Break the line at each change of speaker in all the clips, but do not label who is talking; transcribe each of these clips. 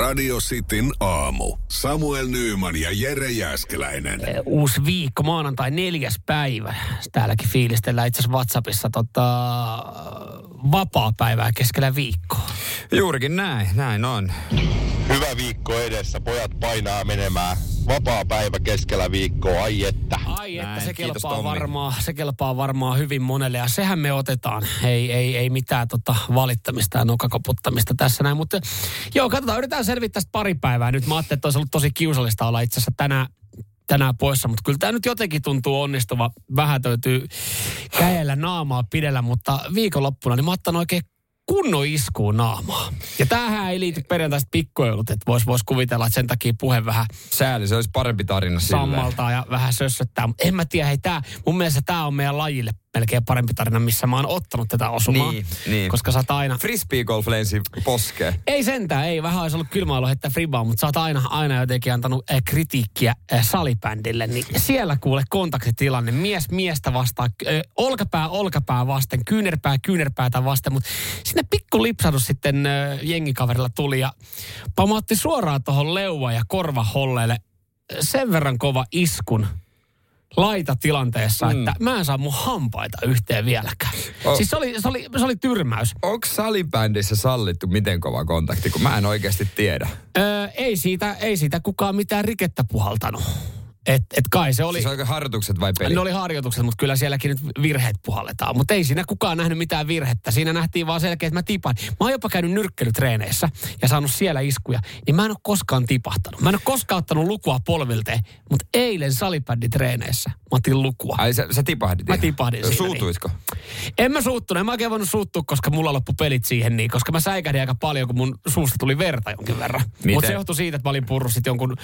Radio Cityn aamu. Samuel Nyyman ja Jere Jäskeläinen.
uusi viikko, maanantai neljäs päivä. Täälläkin fiilistellään itse asiassa WhatsAppissa tota, vapaa päivää keskellä viikkoa.
Juurikin näin, näin on.
Hyvä viikko edessä, pojat painaa menemään. Vapaa päivä keskellä viikkoa, ai että.
Ai että
Näin,
se kelpaa, varmaan, se kelpaa varmaan hyvin monelle ja sehän me otetaan. Ei, ei, ei mitään tota valittamista ja nokakoputtamista tässä näin. Mutta joo, katsotaan, yritetään selvittää tästä pari päivää. Nyt mä ajattelin, että olisi ollut tosi kiusallista olla itse asiassa tänään tänään poissa, mutta kyllä tämä nyt jotenkin tuntuu onnistuva. Vähän täytyy kädellä naamaa pidellä, mutta viikonloppuna niin mä ottan oikein kunnon iskuun naamaa. Ja tämähän ei liity perjantaista pikkujoulut, että voisi vois kuvitella, että sen takia puhe vähän
Sääli, se olisi parempi tarina silleen.
sammaltaa ja vähän sössöttää. Mutta en mä tiedä, hei tää, mun mielestä tämä on meidän lajille melkein parempi tarina, missä mä oon ottanut tätä osumaa.
Niin, niin.
Koska sä oot aina...
Frisbee golf lensi poskeen.
Ei sentään, ei. Vähän olisi ollut kylmä olo heittää fribaa, mutta sä oot aina, aina jotenkin antanut äh, kritiikkiä äh, salibändille. Niin siellä kuule kontaktitilanne, mies miestä vastaan, äh, olkapää olkapää vasten, kyynärpää kyynärpäätä vasten. Mutta sinne pikku lipsadus sitten äh, jengikaverilla tuli ja pamautti suoraan tuohon leuva- ja korvaholleille sen verran kova iskun laita tilanteessa, mm. että mä en saa mun hampaita yhteen vieläkään.
Oh.
Siis se oli, se, oli, se oli tyrmäys.
Onko salibändissä sallittu miten kova kontakti, kun mä en oikeasti tiedä.
Öö, ei, siitä, ei siitä kukaan mitään rikettä puhaltanut. Et, et kai se oli,
Siis oliko harjoitukset vai peli?
ne oli harjoitukset, mutta kyllä sielläkin nyt virheet puhalletaan. Mutta ei siinä kukaan nähnyt mitään virhettä. Siinä nähtiin vaan selkeä, että mä tipan. Mä oon jopa käynyt nyrkkelytreeneissä ja saanut siellä iskuja. Niin mä en ole koskaan tipahtanut. Mä en ole koskaan ottanut lukua polvilteen. Mutta eilen salibänditreeneissä mä otin lukua.
Ai sä, sä tipahdit
Mä
ihan?
tipahdin siinä,
Suutuitko?
En mä suuttunut, en mä oikein voinut suuttua, koska mulla loppu pelit siihen niin, koska mä säikähdin aika paljon, kun mun suusta tuli verta jonkin verran. Mutta se johtui siitä, että mä olin purrut jonkun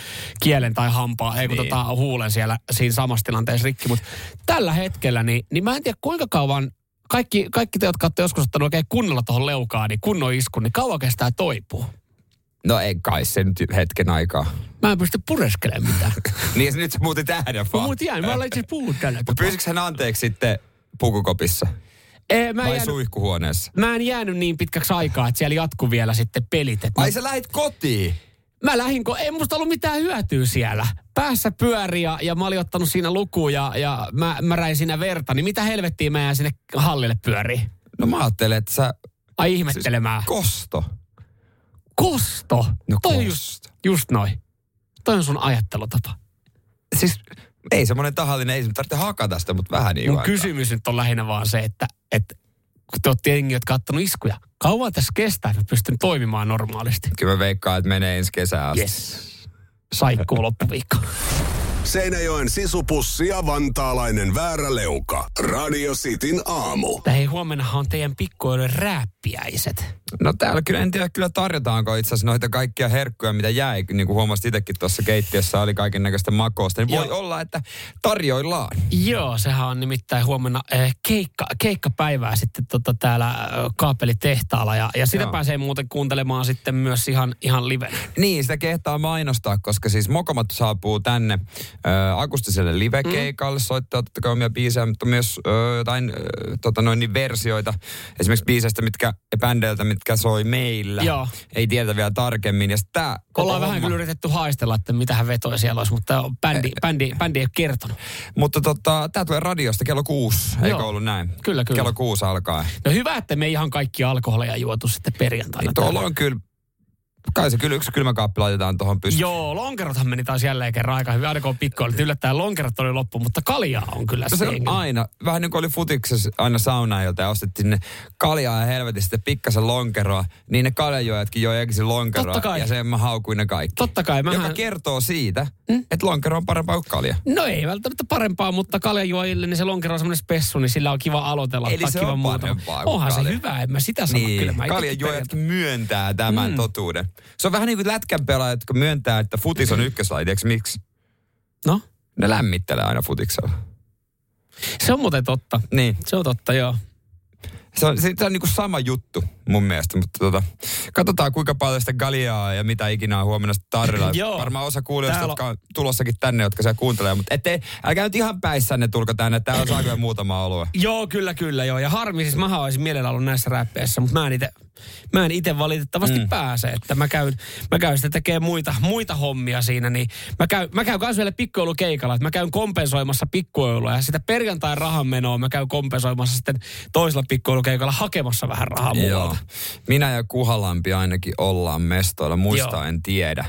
kielen tai hampaa, ei kun
Niin.
tota, huulen siellä siinä samassa tilanteessa rikki. Mutta tällä hetkellä, niin, niin mä en tiedä kuinka kauan, kaikki, kaikki te, jotka olette joskus ottanut oikein kunnolla tuohon leukaan, niin kunnon iskun, niin kauan kestää toipua.
No ei kai se nyt hetken aikaa.
Mä en pysty pureskelemaan mitään.
Niin nyt sä muutit äänen
mä
vaan.
muut jään, mä olen itse puhunut tällä
pyysikö hän anteeksi sitten pukukopissa?
Ei, mä,
Vai
jäänyt,
suihkuhuoneessa?
mä en jäänyt niin pitkäksi aikaa, että siellä jatku vielä sitten pelit. Että
Ai sä lähit kotiin?
Mä lähdin, kun ei musta ollut mitään hyötyä siellä. Päässä pyöri ja, ja mä olin ottanut siinä lukuun ja, ja mä, mä räin siinä verta, niin mitä helvettiä mä jään sinne hallille pyöriin?
No mä ajattelen, että sä...
Ai ihmettelemään. Siis,
Kosto.
kosto.
No
Toi
kosto.
just, just noin. Toi on sun ajattelutapa.
Siis ei semmoinen tahallinen, ei se tarvitse hakata sitä, mutta vähän niin
Mun kysymys nyt on lähinnä vaan se, että, että kun te olette jengi, jotka ottanut iskuja, kauan tässä kestää, että pystyn toimimaan normaalisti?
Kyllä mä veikkaan, että menee ensi kesään asti.
Yes. Saikkuu loppuviikko.
Seinäjoen sisupussi ja vantaalainen vääräleuka. Radio Cityn aamu.
Hei, huomenna on teidän pikkujoiden rääppiäiset.
No täällä kyllä en tiedä kyllä tarjotaanko itse asiassa noita kaikkia herkkuja, mitä jäi. Niin kuin huomasit itsekin tuossa keittiössä oli kaiken näköistä makosta. Niin voi olla, että tarjoillaan.
Joo, sehän on nimittäin huomenna eh, keikka, keikkapäivää sitten tota täällä eh, kaapelitehtaalla. Ja, ja sitä
Joo.
pääsee muuten kuuntelemaan sitten myös ihan, ihan live.
Niin, sitä kehtaa mainostaa, koska siis Mokomat saapuu tänne ö, akustiselle livekeikalle, mm. soittaa totta kai omia biisejä, mutta myös ö, jotain ö, tota noin, niin versioita. Esimerkiksi biiseistä, mitkä bändeiltä, mitkä soi meillä.
Joo.
Ei tiedetä vielä tarkemmin. Ja sit tää koko
Ollaan vähän
homma-
kyllä yritetty haistella, että mitä hän vetoi siellä olisi, mutta bändi, bändi, bändi ei ole kertonut.
Mutta tota, tää tulee radiosta kello kuusi, eikö
Joo.
ollut näin?
Kyllä, kyllä.
Kello kuusi alkaa.
No hyvä, että me ei ihan kaikki alkoholeja juotu sitten perjantaina.
Niin tuolla on kyllä, kai se kyllä yksi kylmäkaappi laitetaan tuohon pystyyn.
Joo, lonkerothan meni taas jälleen kerran aika hyvin. Aina kun on pikkuilla, että yllättäen lonkerot oli loppu, mutta kaljaa on kyllä
No se on aina, vähän niin kuin oli futiksessa aina saunaajilta ja ostettiin ne kaljaa ja helvetistä pikkasen lonkeroa, niin ne kaljajuojatkin joi ensin lonkeroa
Totta kai.
ja sen mä haukuin ne kaikki.
Totta kai, mähän-
Joka kertoo siitä, mm? että lonkero on parempaa kuin kalja.
No ei välttämättä parempaa, mutta kaljajuojille niin se lonkero on semmoinen spessu, niin sillä on kiva aloitella.
Eli se
kiva
on parempaa kuin
Onhan se
kalja.
hyvä, en mä sitä sano kyllä. Mä
Niin, kaljajuojatkin
periaatteessa-
myöntää tämän mm. totuuden. Se on vähän niin kuin lätkän pelaajat, jotka myöntää, että futis on ykköslaji, tiedätkö miksi?
No,
Ne lämmittelee aina futiksella.
se on muuten totta.
Niin.
Se on totta, joo.
Se on, se, se on niin kuin sama juttu mun mielestä, mutta tota, katsotaan kuinka paljon sitä Galiaa ja mitä ikinä on huomenna tarjolla.
Joo.
Varmaan osa kuulijoista,
Täällä
jotka on tulossakin tänne, jotka siellä kuuntelee, mutta ettei, älkää nyt ihan päissänne tulko tänne, täällä on saako muutama olue.
Joo, kyllä, kyllä, joo. Ja harmi, siis mä olisin mielellä ollut näissä räppeissä, mutta mä en itse mä en itse valitettavasti mm. pääse, että mä käyn, mä käyn sitten tekemään muita, muita hommia siinä, niin mä käyn, mä käyn myös vielä pikkujoulukeikalla, että mä käyn kompensoimassa pikkujoulua ja sitä perjantain rahan menoa mä käyn kompensoimassa sitten toisella pikkujoulukeikalla hakemassa vähän rahaa muualta.
Minä ja Kuhalampi ainakin ollaan mestoilla, muista
Joo.
en tiedä.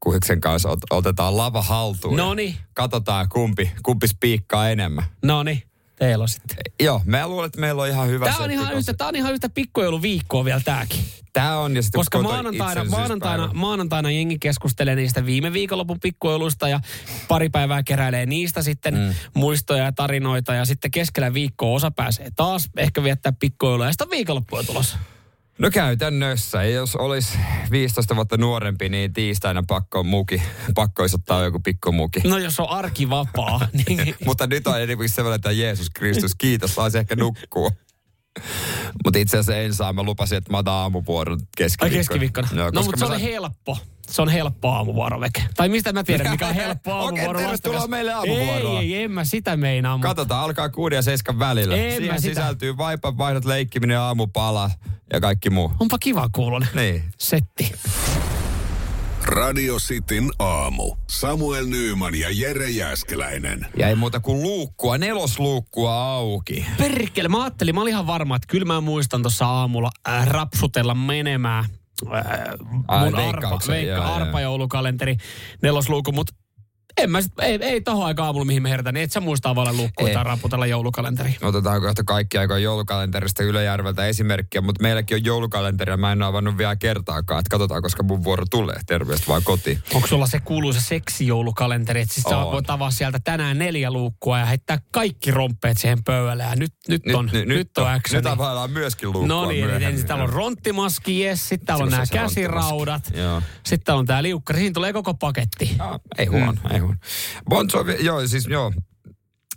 Kuhiksen kanssa ot, otetaan lava haltuun. ja
Noniin.
Katsotaan kumpi, kumpi spiikkaa enemmän.
No niin, teillä on sitten.
Joo, mä luulen, että meillä on ihan hyvä
Tämä on, ihan yhtä, tää on ihan yhtä pikkujouluviikkoa vielä tääkin.
Tää on ja sitten
Koska maanantaina, maanantaina, maanantaina jengi keskustelee niistä viime viikonlopun pikkujouluista ja pari päivää keräilee niistä sitten mm. muistoja ja tarinoita. Ja sitten keskellä viikkoa osa pääsee taas ehkä viettää pikkujoulua ja sitten viikonloppu on tulossa.
No käytännössä, ja jos olisi 15 vuotta nuorempi, niin tiistaina pakko muki, pakko olisi ottaa joku pikkumuki.
No jos on arki vapaa, niin
Mutta nyt on enemmänkin sellainen, että Jeesus Kristus, kiitos, saisi ehkä nukkua. Mutta itse asiassa en saa, mä lupasin, että mä otan aamuvuoron
Ai
keskiviikkona.
keskiviikkona.
Joo,
no
koska
mutta se
mä
on
saan-
helppo. Se on helppo aamuvuoroveke. Tai mistä mä tiedän, mikä on helppo
Okei,
aamuvuoro
tervetuloa
lasten kanssa.
meille aamuvuoroon.
Ei, ei, en mä sitä meinaa. mutta-
Katsotaan, alkaa kuuden ja seiskan välillä.
En mä
Siihen
sitä-
sisältyy vaipan vaihdot, leikkiminen, aamupala ja kaikki muu.
Onpa kiva kuulonen.
Niin.
Setti.
Radio Cityn aamu. Samuel Nyyman ja Jere Jäskeläinen.
Ja ei muuta kuin luukkua, nelosluukkua auki.
Perkele, mä ajattelin, mä olin ihan varma, että kyllä mä muistan tuossa aamulla äh, rapsutella menemään äh,
Ai,
mun arpa,
veikkauksen,
veikka,
joo, joo.
arpajoulukalenteri nelosluku, mutta en mä sit, ei, ei tohon aikaan aamulla, mihin me herätään, niin et sä muista avalla luukkuja
Ei.
tai raputella joulukalenteri.
Otetaan kohta kaikki aikoja joulukalenterista Ylöjärveltä esimerkkiä, mutta meilläkin on joulukalenteri ja mä en ole avannut vielä kertaakaan, että katsotaan koska mun vuoro tulee. Terveistä vaan kotiin.
Onko sulla se kuuluisa seksijoulukalenteri, että siis sä
On.
voit avaa sieltä tänään neljä luukkua ja heittää kaikki romppeet siihen pöydälle ja nyt, nyt, on, nyt, nyt on action.
Nyt availlaan myöskin luukkua
No niin,
myöhemmin.
ensin täällä on ronttimaski, jes, sitten täällä on nämä käsiraudat, sitten täällä on tää liukkari, siinä tulee koko paketti.
Ah, ei huono, mm. ei huono. Bon Jovi, joo, siis joo,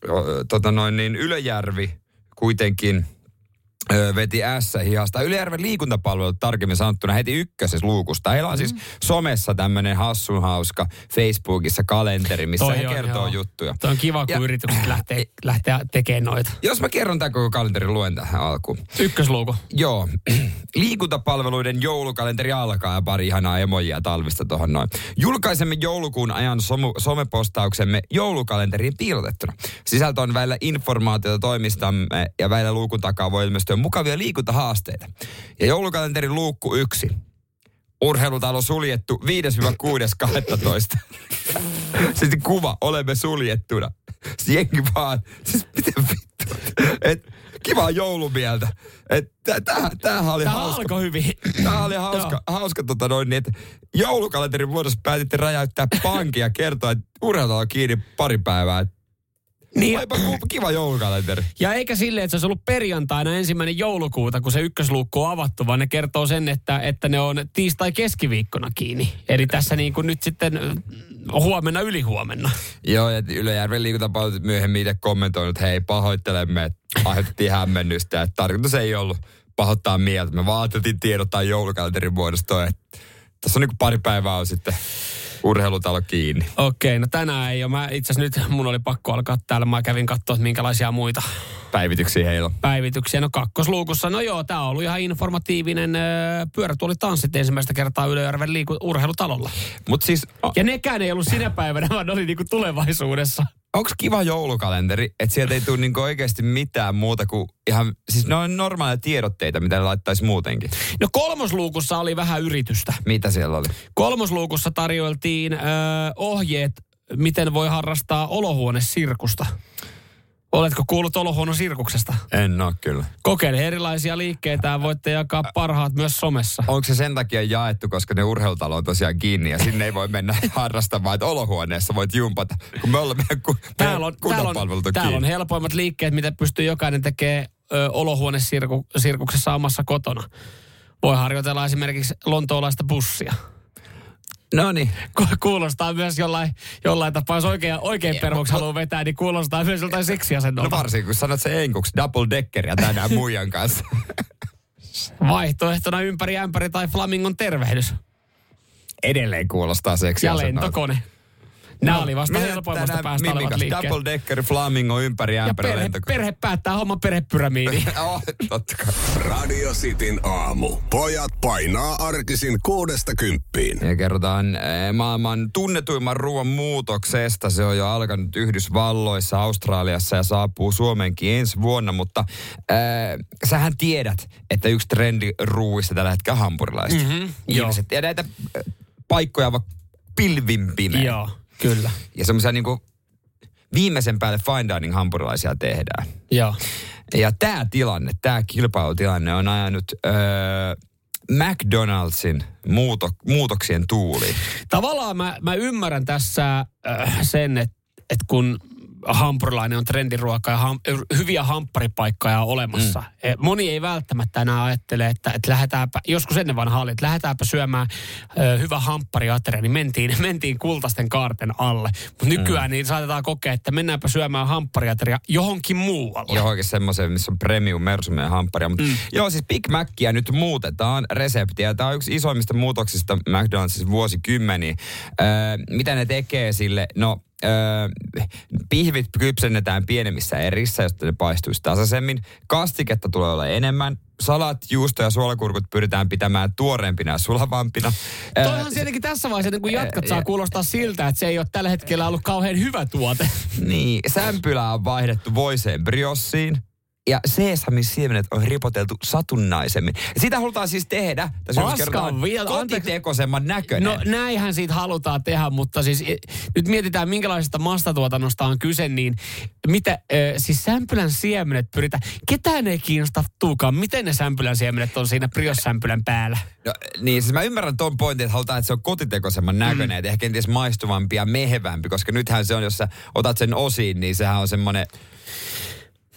Jo, tota noin niin Ylöjärvi kuitenkin veti S-hihasta. Ylöjärven liikuntapalvelu tarkemmin sanottuna heti ykkösessä luukusta. Heillä on siis
Mm.
somessa tämmöinen hassun hauska Facebookissa kalenteri, missä
Toi
he
on,
kertoo
joo.
juttuja.
Tuo on kiva, kun
Ja-
yritykset lähtee, lähtee tekemään noita.
Jos mä kerron tämän koko kalenterin luen tähän alkuun.
Ykkösluuku.
Joo, liikuntapalveluiden joulukalenteri alkaa ja pari ihanaa emojia talvista tuohon noin. Julkaisemme joulukuun ajan somu, somepostauksemme joulukalenteriin piilotettuna. Sisältö on väillä informaatiota toimistamme ja väillä luukun takaa voi ilmestyä mukavia liikuntahaasteita. Ja joulukalenterin luukku yksi. Urheilutalo suljettu 5-6.12. siis kuva, olemme suljettuna. Siis jengi vaan, siis miten vittu. Et, kivaa joulumieltä. Et, tä- tää- tämähän oli
Tämä
hauska.
alkoi hyvin.
Tämä oli hauska, hauska tota noin, niin, että joulukalenterin muodossa päätitte räjäyttää pankin ja kertoa, että urheilutalo on kiinni pari päivää.
Niin,
ku- kiva joulukalenteri.
ja eikä silleen, että se olisi ollut perjantaina ensimmäinen joulukuuta, kun se ykkösluukku on avattu, vaan ne kertoo sen, että, että ne on tiistai-keskiviikkona kiinni. Eli tässä niin kuin nyt sitten ö, huomenna ylihuomenna.
Joo, ja Ylöjärven liikuntapalvelut myöhemmin itse kommentoinut, että hei, pahoittelemme, että aiheutettiin hämmennystä. Että tarkoitus ei ollut pahoittaa mieltä. Me vaan ajateltiin tiedottaa joulukalenterin muodosta, että tässä on niin kuin pari päivää on sitten urheilutalo kiinni.
Okei, no tänään ei ole. Mä itse asiassa nyt mun oli pakko alkaa täällä. Mä kävin katsoa, että minkälaisia muita
Päivityksiä heillä on.
päivityksiä. No kakkosluukussa, no joo, tää on ollut ihan informatiivinen ö, pyörätuolitanssit ensimmäistä kertaa Ylöjärven liiku- urheilutalolla.
Mutta siis, o-
Ja nekään ei ollut sinä päivänä, vaan ne oli niinku tulevaisuudessa.
Onko kiva joulukalenteri, että sieltä ei tule niinku oikeasti mitään muuta kuin ihan, siis ne on normaaleja tiedotteita, mitä laittaisi muutenkin.
No kolmosluukussa oli vähän yritystä.
Mitä siellä oli?
Kolmosluukussa tarjoiltiin ö, ohjeet, miten voi harrastaa olohuonesirkusta. Oletko kuullut olohuonesirkuksesta?
En oo kyllä.
Kokeile erilaisia liikkeitä ja voitte jakaa parhaat myös somessa.
Onko se sen takia jaettu, koska ne urheilutalo on tosiaan kiinni ja sinne ei voi mennä harrastamaan, että olohuoneessa voit jumpata, kun me ollaan meidän, ku,
Täällä on, täällä, on,
on
täällä on
kiinni.
helpoimmat liikkeet, mitä pystyy jokainen tekemään ö, olohuonesirkuksessa omassa kotona. Voi harjoitella esimerkiksi lontoolaista bussia.
No niin.
Ku- Kuulostaa myös jollain, jollain tapaa, jos oikein, oikein pervoksi haluaa vetää, niin kuulostaa myös joltain
No
seksiasennolta.
varsinkin, kun sanot se enkuksi, double deckeria tänään muijan kanssa.
Vaihtoehtona ympäri ämpäri tai flamingon tervehdys.
Edelleen kuulostaa seksiä.
Ja lentokone. Nämä oli vasta helpoimmasta päästä olevat liikkeet.
Double decker, flamingo, ympäri
Ja
ämpäri
perhe,
lentokone.
perhe päättää homman perhepyramiidi.
oh, totta kai.
Radio Cityn aamu. Pojat painaa arkisin kuudesta kymppiin.
Ja kerrotaan eh, maailman tunnetuimman ruoan muutoksesta. Se on jo alkanut Yhdysvalloissa, Australiassa ja saapuu Suomeenkin ensi vuonna. Mutta äh, sähän tiedät, että yksi trendi ruuissa tällä hetkellä on hampurilaiset.
Mhm, joo.
Ja näitä äh, paikkoja ovat pilvimpineen.
Joo, kyllä.
Ja semmoisia niinku viimeisen päälle fine dining hampurilaisia tehdään.
Joo.
Ja tämä tilanne, tämä kilpailutilanne on ajanut öö, McDonaldsin muuto, muutoksien tuuliin.
Tavallaan mä, mä ymmärrän tässä äh, sen, että et kun hampurilainen on trendiruoka ja ham, hyviä hampparipaikkoja on olemassa. Mm. Moni ei välttämättä enää ajattele, että, että lähdetäänpä, joskus ennen vanha oli, että lähdetäänpä syömään ö, hyvä hamppariateria, niin mentiin, mentiin kultaisten kaarten alle. Mutta nykyään mm. niin saatetaan kokea, että mennäänpä syömään hamppariateria johonkin muualle.
Johonkin semmoiseen, missä on premium mersumia ja hampparia. Mutta mm. Joo, siis Big Macia nyt muutetaan reseptiä. Tämä on yksi isoimmista muutoksista McDonaldsissa vuosikymmeniä. Öö, mitä ne tekee sille? No, öö, pihvit kypsennetään pienemmissä erissä, jotta ne paistuisi tasaisemmin. Kastiketta tulee olla enemmän. Salat, juusto ja suolakurkut pyritään pitämään tuoreempina ja sulavampina. Öö,
Toihan tietenkin tässä vaiheessa, ennen kuin jatkat, saa kuulostaa siltä, että se ei ole tällä hetkellä ollut kauhean hyvä tuote.
Niin, sämpylä on vaihdettu voiseen briossiin. Ja seesamin siemenet on ripoteltu satunnaisemmin. Ja sitä halutaan siis tehdä. Tässä
Paskan
kerrotaan
vielä-
kotitekoisemman näköinen.
No näinhän siitä halutaan tehdä, mutta siis e, nyt mietitään minkälaisesta mastatuotannosta on kyse, niin mitä, äh, siis sämpylän siemenet pyritään, ketään ei kiinnosta tuukaan, miten ne sämpylän siemenet on siinä briossämpylän päällä.
No, niin, siis mä ymmärrän ton pointin, että halutaan, että se on kotitekoisemman näköinen, mm. ja ehkä kenties maistuvampi ja mehevämpi, koska nythän se on, jos sä otat sen osiin, niin sehän on semmoinen,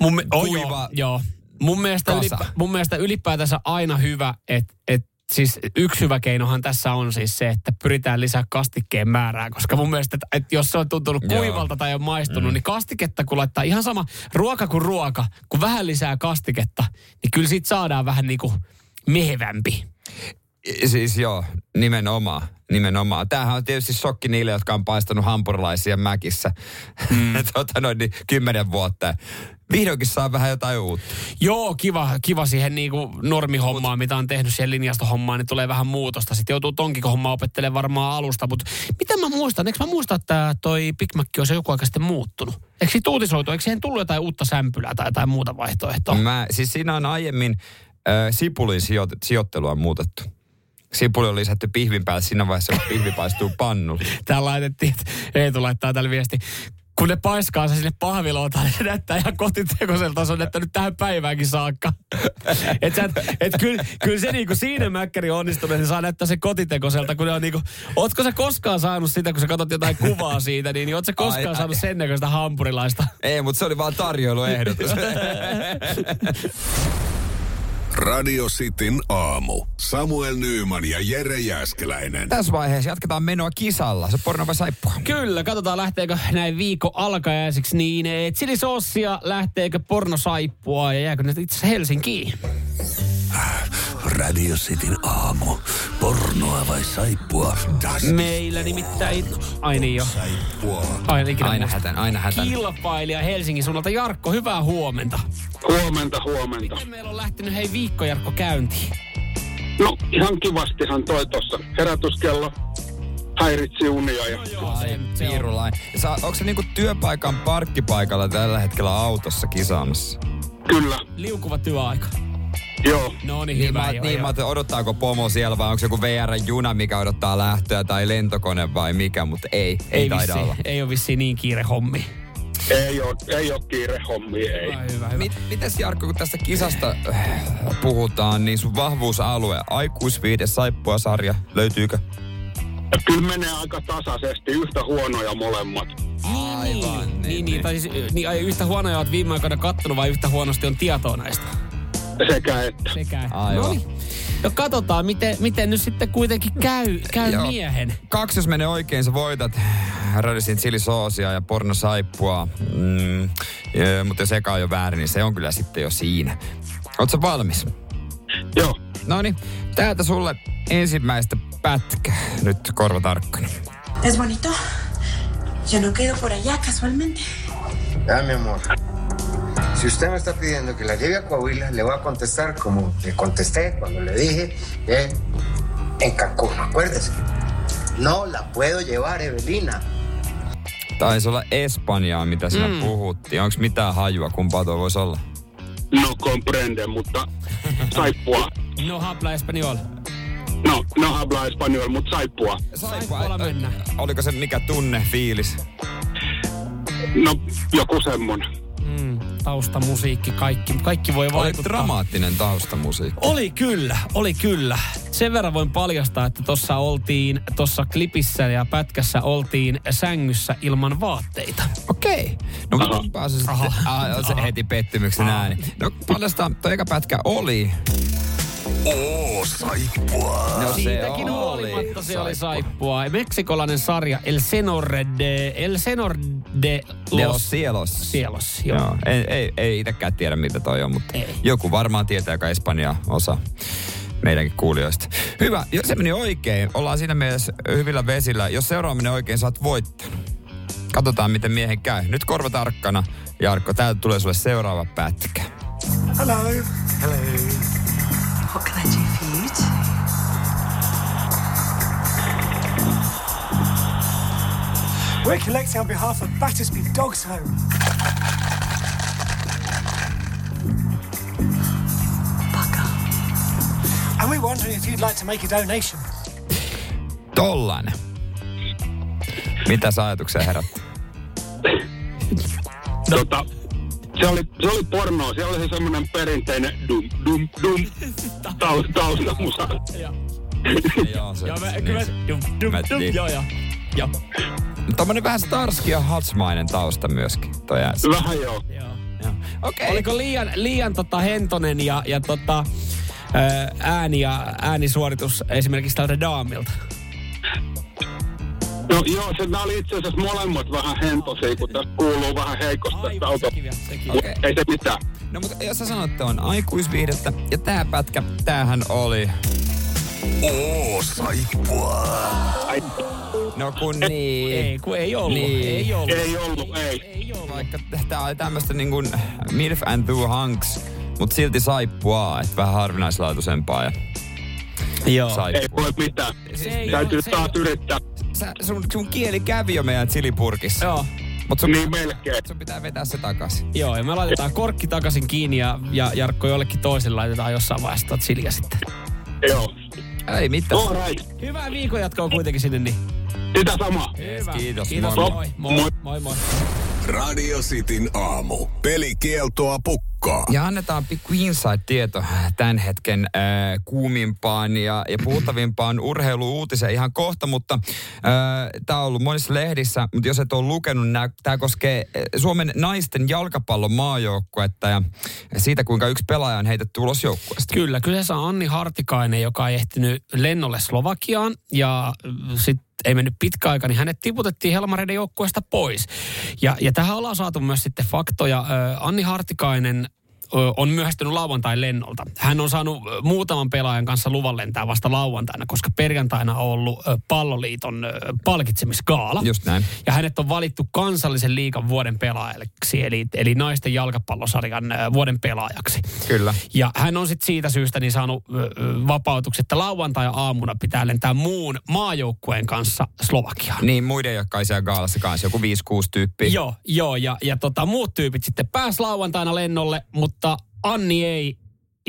Mun, me, oh,
Kuiva
joo, joo. Mun, mielestä
kasa.
ylipä, mun mielestä ylipäätänsä aina hyvä, että et, siis yksi hyvä keinohan tässä on siis se, että pyritään lisää kastikkeen määrää, koska mun mielestä, että, että jos se on tuntunut
Joo.
kuivalta tai on maistunut, mm. niin kastiketta kun laittaa ihan sama ruoka kuin ruoka, kun vähän lisää kastiketta, niin kyllä siitä saadaan vähän niin kuin mehevämpi.
siis joo, nimenomaan. Nimenomaan. Tämähän on tietysti shokki niille, jotka on paistanut hampurilaisia mäkissä mm. tota noin, niin kymmenen vuotta. Vihdoinkin saa vähän jotain uutta.
Joo, kiva, kiva siihen niinku normihommaan, mitä on tehnyt siihen linjastohommaan, niin tulee vähän muutosta. Sitten joutuu tonkin homma opettelemaan varmaan alusta, mutta mitä mä muistan? Eikö mä muista, että toi Big Mac on se joku aika sitten muuttunut? Eikö siitä uutisoitu? Eikö siihen tullut jotain uutta sämpylää tai jotain muuta vaihtoehtoa?
Mä, siis siinä on aiemmin äh, sipulin sijo, sijoittelua muutettu. Sipuli on lisätty pihvin päälle siinä vaiheessa, kun pihvi paistuu pannulle.
Täällä laitettiin, että Eetu laittaa tällä viesti. Kun ne paiskaa se sinne pahvilootaan, niin se näyttää ihan kotitekoiselta. Se on näyttänyt tähän päiväänkin saakka. et sä, et, et kyllä, kyllä se niinku siinä mäkkäri on onnistunut, että se saa näyttää se kotitekoiselta. Kun ne on niinku, ootko sä koskaan saanut sitä, kun sä katsot jotain kuvaa siitä, niin, niin ootko sä koskaan
Ai, ai.
saanut sen näköistä hampurilaista?
Ei, mutta se oli vaan tarjoiluehdotus.
Radio Cityn aamu. Samuel Nyyman ja Jere Jäskeläinen.
Tässä vaiheessa jatketaan menoa kisalla. Se porno vai saippua?
Kyllä, katsotaan lähteekö näin viikko alkajaisiksi niin chilisossia, lähteekö pornosaippua ja jääkö ne itse Helsinkiin?
Radio Cityn aamu. Pornoa vai saippua? Das
Meillä nimittäin, ai niin jo, aina ikinä
Aina
muista.
hätän, aina hätän.
Kilpailija Helsingin suunnalta. Jarkko, hyvää huomenta.
Huomenta, huomenta.
Miten meillä on lähtenyt hei viikko Jarkko käyntiin?
No ihan kivastihan toi tossa. Herätyskello häiritsi unia ja
se, se on.
Piirulain. Sa, onko se niinku työpaikan parkkipaikalla tällä hetkellä autossa kisaamassa?
kyllä,
Liukuva työaika.
Joo.
No niin,
Niin,
hyvä
mä, niin
joo.
mä ajattelin, odottaako pomo siellä vai onko se joku VR-juna, mikä odottaa lähtöä tai lentokone vai mikä, mutta ei, ei, ei taida
vissiin,
olla.
ei ole vissiin niin kiire hommi.
Ei oo, ei oo kiire hommi, ei.
Hyvä, hyvä, hyvä.
Mit, mites Jarkko, kun tästä kisasta äh, puhutaan, niin sun vahvuusalue, aikuisviide, saippua sarja, löytyykö?
Kyllä menee aika tasaisesti, yhtä huonoja molemmat.
Aivan,
Niin, niin, niin, tai siis, niin, yhtä huonoja olet viime aikoina kattonut vai yhtä huonosti on tietoa näistä?
Sekä että.
Sekä.
Aivan.
Noniin. No katsotaan, miten, miten nyt sitten kuitenkin käy, käy
Joo.
miehen.
Kaksi, jos menee oikein, sä voitat radisin chilisoosia ja pornosaippua. Mm, ja, mutta jos eka on jo väärin, niin se on kyllä sitten jo siinä. Ootko valmis?
Joo.
No niin, täältä sulle ensimmäistä pätkää. Nyt korva tarkkana.
¿Es bonito? Yo he ido por allá casualmente.
Ya, mi amor. Si usted me está pidiendo que la lleve a Coahuila, le voy a contestar como le contesté cuando le dije que en Cancún, acuérdese. No la puedo llevar, Evelina.
Taisi olla Espanjaa, mitä sinä mm. puhuttiin. Onko mitään hajua, kumpaa tuo voisi olla?
No comprende, mutta saippua.
No habla español.
No, no habla espanjol, mutta saippua.
Saippualla mennä.
Oliko se mikä tunne, fiilis?
No, joku semmonen.
Mm, taustamusiikki, kaikki, kaikki voi
Oli
vaikuttaa.
dramaattinen taustamusiikki.
Oli kyllä, oli kyllä. Sen verran voin paljastaa, että tuossa oltiin, tuossa klipissä ja pätkässä oltiin sängyssä ilman vaatteita.
Okei. No mutta onpa se sitten. Se heti pettymyksen ääni. No paljasta, toi eka pätkä oli.
Oo, saippua.
No se
Siitäkin huolimatta se oli saippua. Meksikolainen sarja El Senor de, El Senor de
De
los
los Cielos.
Cielos. Joo.
Joo. Ei, ei, ei itekään tiedä, mitä toi on, mutta
Ei.
joku varmaan tietää, joka Espanjaa osaa meidänkin kuulijoista. Hyvä, jos se meni oikein, ollaan siinä mielessä hyvillä vesillä. Jos seuraava menee oikein, saat voittanut. Katsotaan, miten miehen käy. Nyt korva tarkkana, Jarkko. Täältä tulee sulle seuraava pätkä.
Hello. Hello. What can I do for you today?
We're collecting on behalf of Battersby Dogs Home.
Bugger.
And we're wondering if you'd like to make a donation.
Tollanen. Mitä sä ajatuksia herätti?
Tota, se oli, se oli pornoa. Se oli se semmonen perinteinen dum, dum, dum taus, taustamusa.
Joo, se,
mä,
niin
kyllä,
se-
dum, dum,
mä
dum,
tiedän.
joo, joo. Joo.
Tommonen vähän Starsky ja Hutsmainen tausta myöskin, toi äänsi.
Vähän joo.
joo.
Joo. Okei.
Oliko liian, liian tota hentonen ja, ja tota, ää, ääni ja äänisuoritus esimerkiksi tältä daamilta?
No joo, se nää oli itse asiassa molemmat vähän hentosia, kun tässä kuuluu vähän heikosta tästä auto. Mut Ei se mitään.
No mutta jos sä sanot, että on aikuisviihdettä, ja tää pätkä, tämähän oli...
Oo, saippua.
Ai,
No kun niin.
Ei, kun ei ollut.
Niin.
Ei ollut.
ei ollut, ei.
Ei ollut.
Vaikka tää oli tämmöstä niin kuin Milf and Two Hunks, mut silti saippua, että vähän harvinaislaatuisempaa ja
Joo.
Ei
saippua.
voi mitään.
Se ei
Täytyy
ei
taas yrittää.
Sä, sun, sun kieli kävi jo meidän chilipurkissa.
Joo.
Mut sun,
Niin melkein.
sun pitää vetää se takaisin.
Joo, ja me laitetaan korkki takaisin kiinni ja, ja Jarkko jollekin toiselle laitetaan jossain vaiheessa tuota chiliä sitten.
Joo.
Ei mitään.
All right.
Hyvää viikon jatkoa kuitenkin sinne, niin.
Sitä samaa.
Hyvä.
kiitos,
Kiitos,
moi.
moi. Moi, moi, moi. moi.
Radio Cityn aamu. Pelikieltoa pukkaa.
Ja annetaan pikku inside-tieto tämän hetken äh, kuumimpaan ja, ja puhuttavimpaan urheiluuutiseen ihan kohta, mutta äh, tämä on ollut monissa lehdissä, mutta jos et ole lukenut, tämä koskee äh, Suomen naisten jalkapallon maajoukkuetta ja siitä, kuinka yksi pelaaja on heitetty ulos joukkueesta.
Kyllä, kyseessä on Anni Hartikainen, joka ei ehtinyt lennolle Slovakiaan ja sitten ei mennyt pitkä aika, niin hänet tiputettiin Helmareiden joukkueesta pois. Ja, ja tähän ollaan saatu myös sitten faktoja. Ö, Anni Hartikainen on myöhästynyt lauantain lennolta. Hän on saanut muutaman pelaajan kanssa luvan lentää vasta lauantaina, koska perjantaina on ollut palloliiton ö, palkitsemisgaala.
Just näin.
Ja hänet on valittu kansallisen liigan vuoden pelaajaksi, eli, eli naisten jalkapallosarjan vuoden pelaajaksi.
Kyllä.
Ja hän on sitten siitä syystä niin saanut vapautuksen, että lauantai-aamuna pitää lentää muun maajoukkueen kanssa Slovakiaan.
Niin, muiden, siellä gaalassa kanssa, joku 5-6 tyyppiä.
Joo, joo, ja, ja tota, muut tyypit sitten pääs lauantaina lennolle, mutta Anni ei.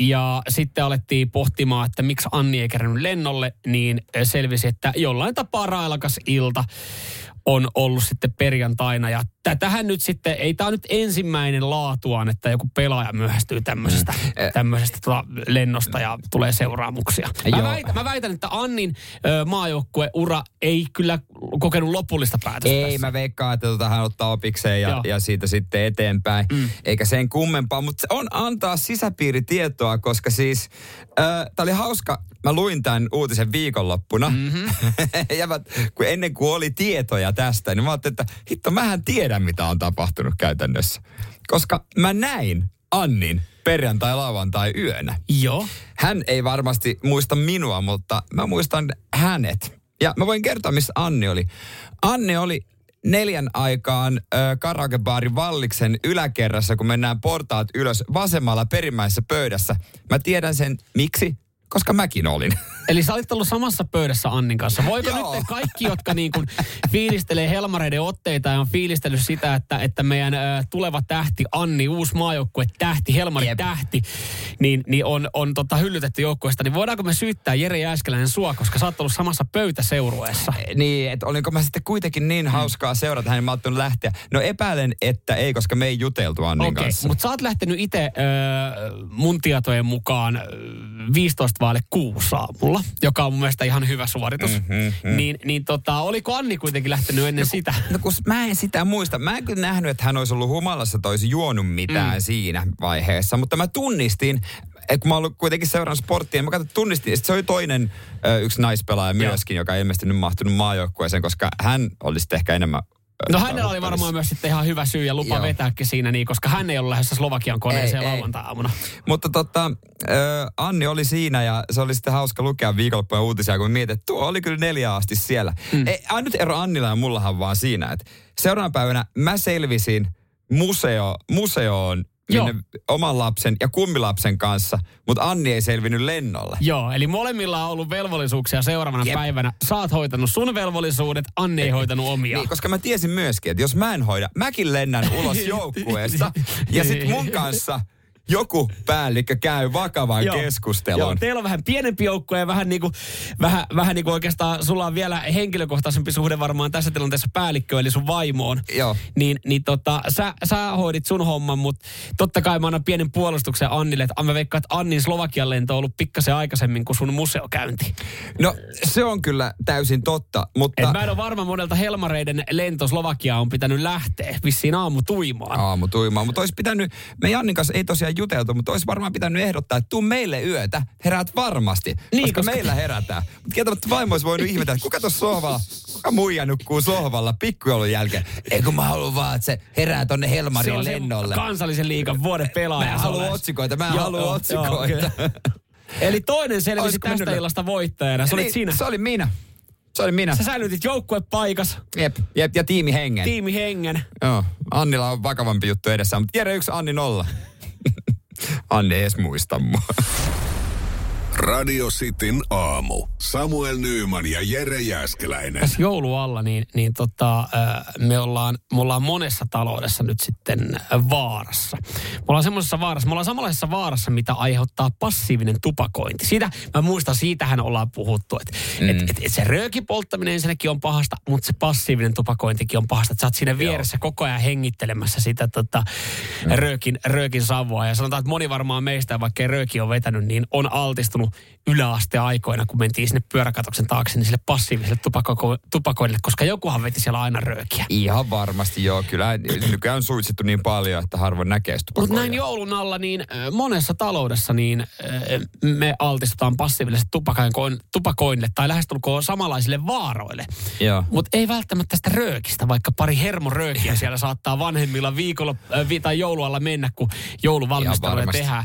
Ja sitten alettiin pohtimaan, että miksi Anni ei kerännyt lennolle, niin selvisi, että jollain tapaa railakas ilta on ollut sitten perjantaina. Ja tätähän nyt sitten, ei tämä nyt ensimmäinen laatuaan, että joku pelaaja myöhästyy tämmöisestä, mm. tämmöisestä tota lennosta ja tulee seuraamuksia. Mä
Joo.
väitän, mä väitän, että Annin maajoukkueura ei kyllä kokenut lopullista päätöstä
Ei,
tässä.
mä veikkaan, että tota hän ottaa opikseen ja,
Joo.
ja siitä sitten eteenpäin. Mm. Eikä sen kummempaa, mutta se on antaa sisäpiiritietoa, koska siis äh, tää oli hauska. Mä luin tämän uutisen viikonloppuna. Mm-hmm. ja mä, kun ennen kuin oli tietoja tästä, niin mä ajattelin, että hitto, mähän tiedän, mitä on tapahtunut käytännössä. Koska mä näin Annin perjantai-lauantai yönä.
Joo.
Hän ei varmasti muista minua, mutta mä muistan hänet. Ja mä voin kertoa, missä Anni oli. Anni oli neljän aikaan ö, karaokebaarin Valliksen yläkerrassa, kun mennään portaat ylös vasemmalla perimmäisessä pöydässä. Mä tiedän sen miksi, koska mäkin olin.
Eli sä olit ollut samassa pöydässä Annin kanssa. Voiko
Joo.
nyt kaikki, jotka niin kuin fiilistelee Helmareiden otteita ja on fiilistellyt sitä, että, että meidän ö, tuleva tähti Anni, uusi maajoukkue tähti, Helmarin
Jep.
tähti, niin, niin on, on tota hyllytetty joukkueesta, niin voidaanko me syyttää Jere Jääskeläinen sua, koska sä oot ollut samassa pöytäseurueessa?
niin, että olinko mä sitten kuitenkin niin hauskaa seurata hänen, mä ajattelin lähteä. No epäilen, että ei, koska me ei juteltu Annin
Okei,
kanssa.
mutta sä oot lähtenyt itse mun tietojen mukaan ö, 15 vaille kuusi aamulla, joka on mun mielestä ihan hyvä suoritus. Mm-hmm. Niin, niin tota, oliko Anni kuitenkin lähtenyt ennen sitä?
No kun mä en sitä muista. Mä en kyllä nähnyt, että hän olisi ollut humalassa tai olisi juonut mitään mm. siinä vaiheessa. Mutta mä tunnistin, että kun mä ollut kuitenkin seurannut sporttia, mä katsoin, tunnistin, että se oli toinen ö, yksi naispelaaja myöskin, joka ei ilmeisesti nyt mahtunut maajoukkueeseen, koska hän olisi ehkä enemmän...
No hänellä oli varmaan myös sitten ihan hyvä syy ja lupa
Joo.
vetääkin siinä, niin, koska hän ei ollut lähdössä Slovakian koneeseen lauantai-aamuna.
Mutta tota, ö, Anni oli siinä ja se oli sitten hauska lukea viikonloppujen uutisia, kun mietin, että tuo oli kyllä neljä asti siellä. Mm. Ei, ainut ero Annilla ja mullahan vaan siinä, että seuraavana päivänä mä selvisin museo, museoon
Joo.
oman lapsen ja kummilapsen kanssa, mutta Anni ei selvinnyt lennolle.
Joo, eli molemmilla on ollut velvollisuuksia seuraavana
Jep.
päivänä. Oot hoitanut sun velvollisuudet, Anni ei hoitanut omia.
Niin, koska mä tiesin myöskin, että jos mä en hoida, mäkin lennän ulos joukkueesta ja sit mun kanssa joku päällikkö käy vakavan
Joo.
keskustelun.
Joo, teillä on vähän pienempi joukkue ja vähän niin kuin, vähän, vähän niin kuin oikeastaan sulla on vielä henkilökohtaisempi suhde varmaan tässä tilanteessa päällikkö, eli sun vaimoon.
Joo.
Niin, niin tota, sä, sä hoidit sun homman, mutta totta kai mä annan pienen puolustuksen Annille, että mä veikkaan, että Annin Slovakian lento on ollut pikkasen aikaisemmin kuin sun museokäynti.
No se on kyllä täysin totta, mutta...
Et mä en ole varma monelta Helmareiden lento Slovakiaan on pitänyt lähteä vissiin aamu tuimaan.
aamu tuimaan. Mutta olisi pitänyt, me Jannin kanssa ei tosiaan juteltu, mutta olisi varmaan pitänyt ehdottaa, että tuu meille yötä, heräät varmasti.
Niin,
koska,
koska-
meillä herätään. Mutta kieltämättä vaimo olisi voinut ihmetellä, että kuka tuossa sohvalla, kuka muija nukkuu sohvalla pikkujoulun jälkeen. Ei kun mä haluan vaan, että se herää tonne Helmarin
se
lennolle.
kansallisen liigan vuoden pelaaja.
Mä en halua otsikoita, mä en halua otsikoita.
Eli toinen selvisi
Olisiko
tästä illasta voittajana. Se olit
Niin,
sinä.
Se oli minä. Se oli minä.
Sä säilytit joukkuepaikas,
Jep, jep, ja tiimi hengen.
tiimi hengen.
Joo, Annilla on vakavampi juttu edessä, mutta Jere yksi, Anni nolla. Anni ei edes muista mua.
Radio Cityn aamu. Samuel Nyyman ja Jere Jäskeläinen.
Tässä joulualla niin, niin tota, me, ollaan, me ollaan monessa taloudessa nyt sitten vaarassa. Me ollaan semmoisessa vaarassa, me ollaan samanlaisessa vaarassa, mitä aiheuttaa passiivinen tupakointi. Siitä, mä muistan, siitähän ollaan puhuttu, että mm. et, et, et se röökin polttaminen ensinnäkin on pahasta, mutta se passiivinen tupakointikin on pahasta. Että sä oot siinä vieressä koko ajan hengittelemässä sitä tota, mm. röökin, röökin savua. Ja sanotaan, että moni varmaan meistä, vaikka ei rööki on vetänyt, niin on altistunut yläasteaikoina, kun mentiin sinne pyöräkatoksen taakse, niin sille passiiviselle tupako- tupakoinnille, koska jokuhan veti siellä aina röökiä.
Ihan varmasti joo. Kyllä nykyään on suitsittu niin paljon, että harvoin näkee sitä
Mutta näin joulun alla, niin monessa taloudessa niin me altistutaan passiiviselle tupakoin, tupakoinnille tai lähestulkoon samanlaisille vaaroille. Mutta ei välttämättä sitä röökistä, vaikka pari hermoröökiä siellä saattaa vanhemmilla viikolla vi, tai joulualla mennä, kun jouluvalmisteluja
varmasti.
tehdään.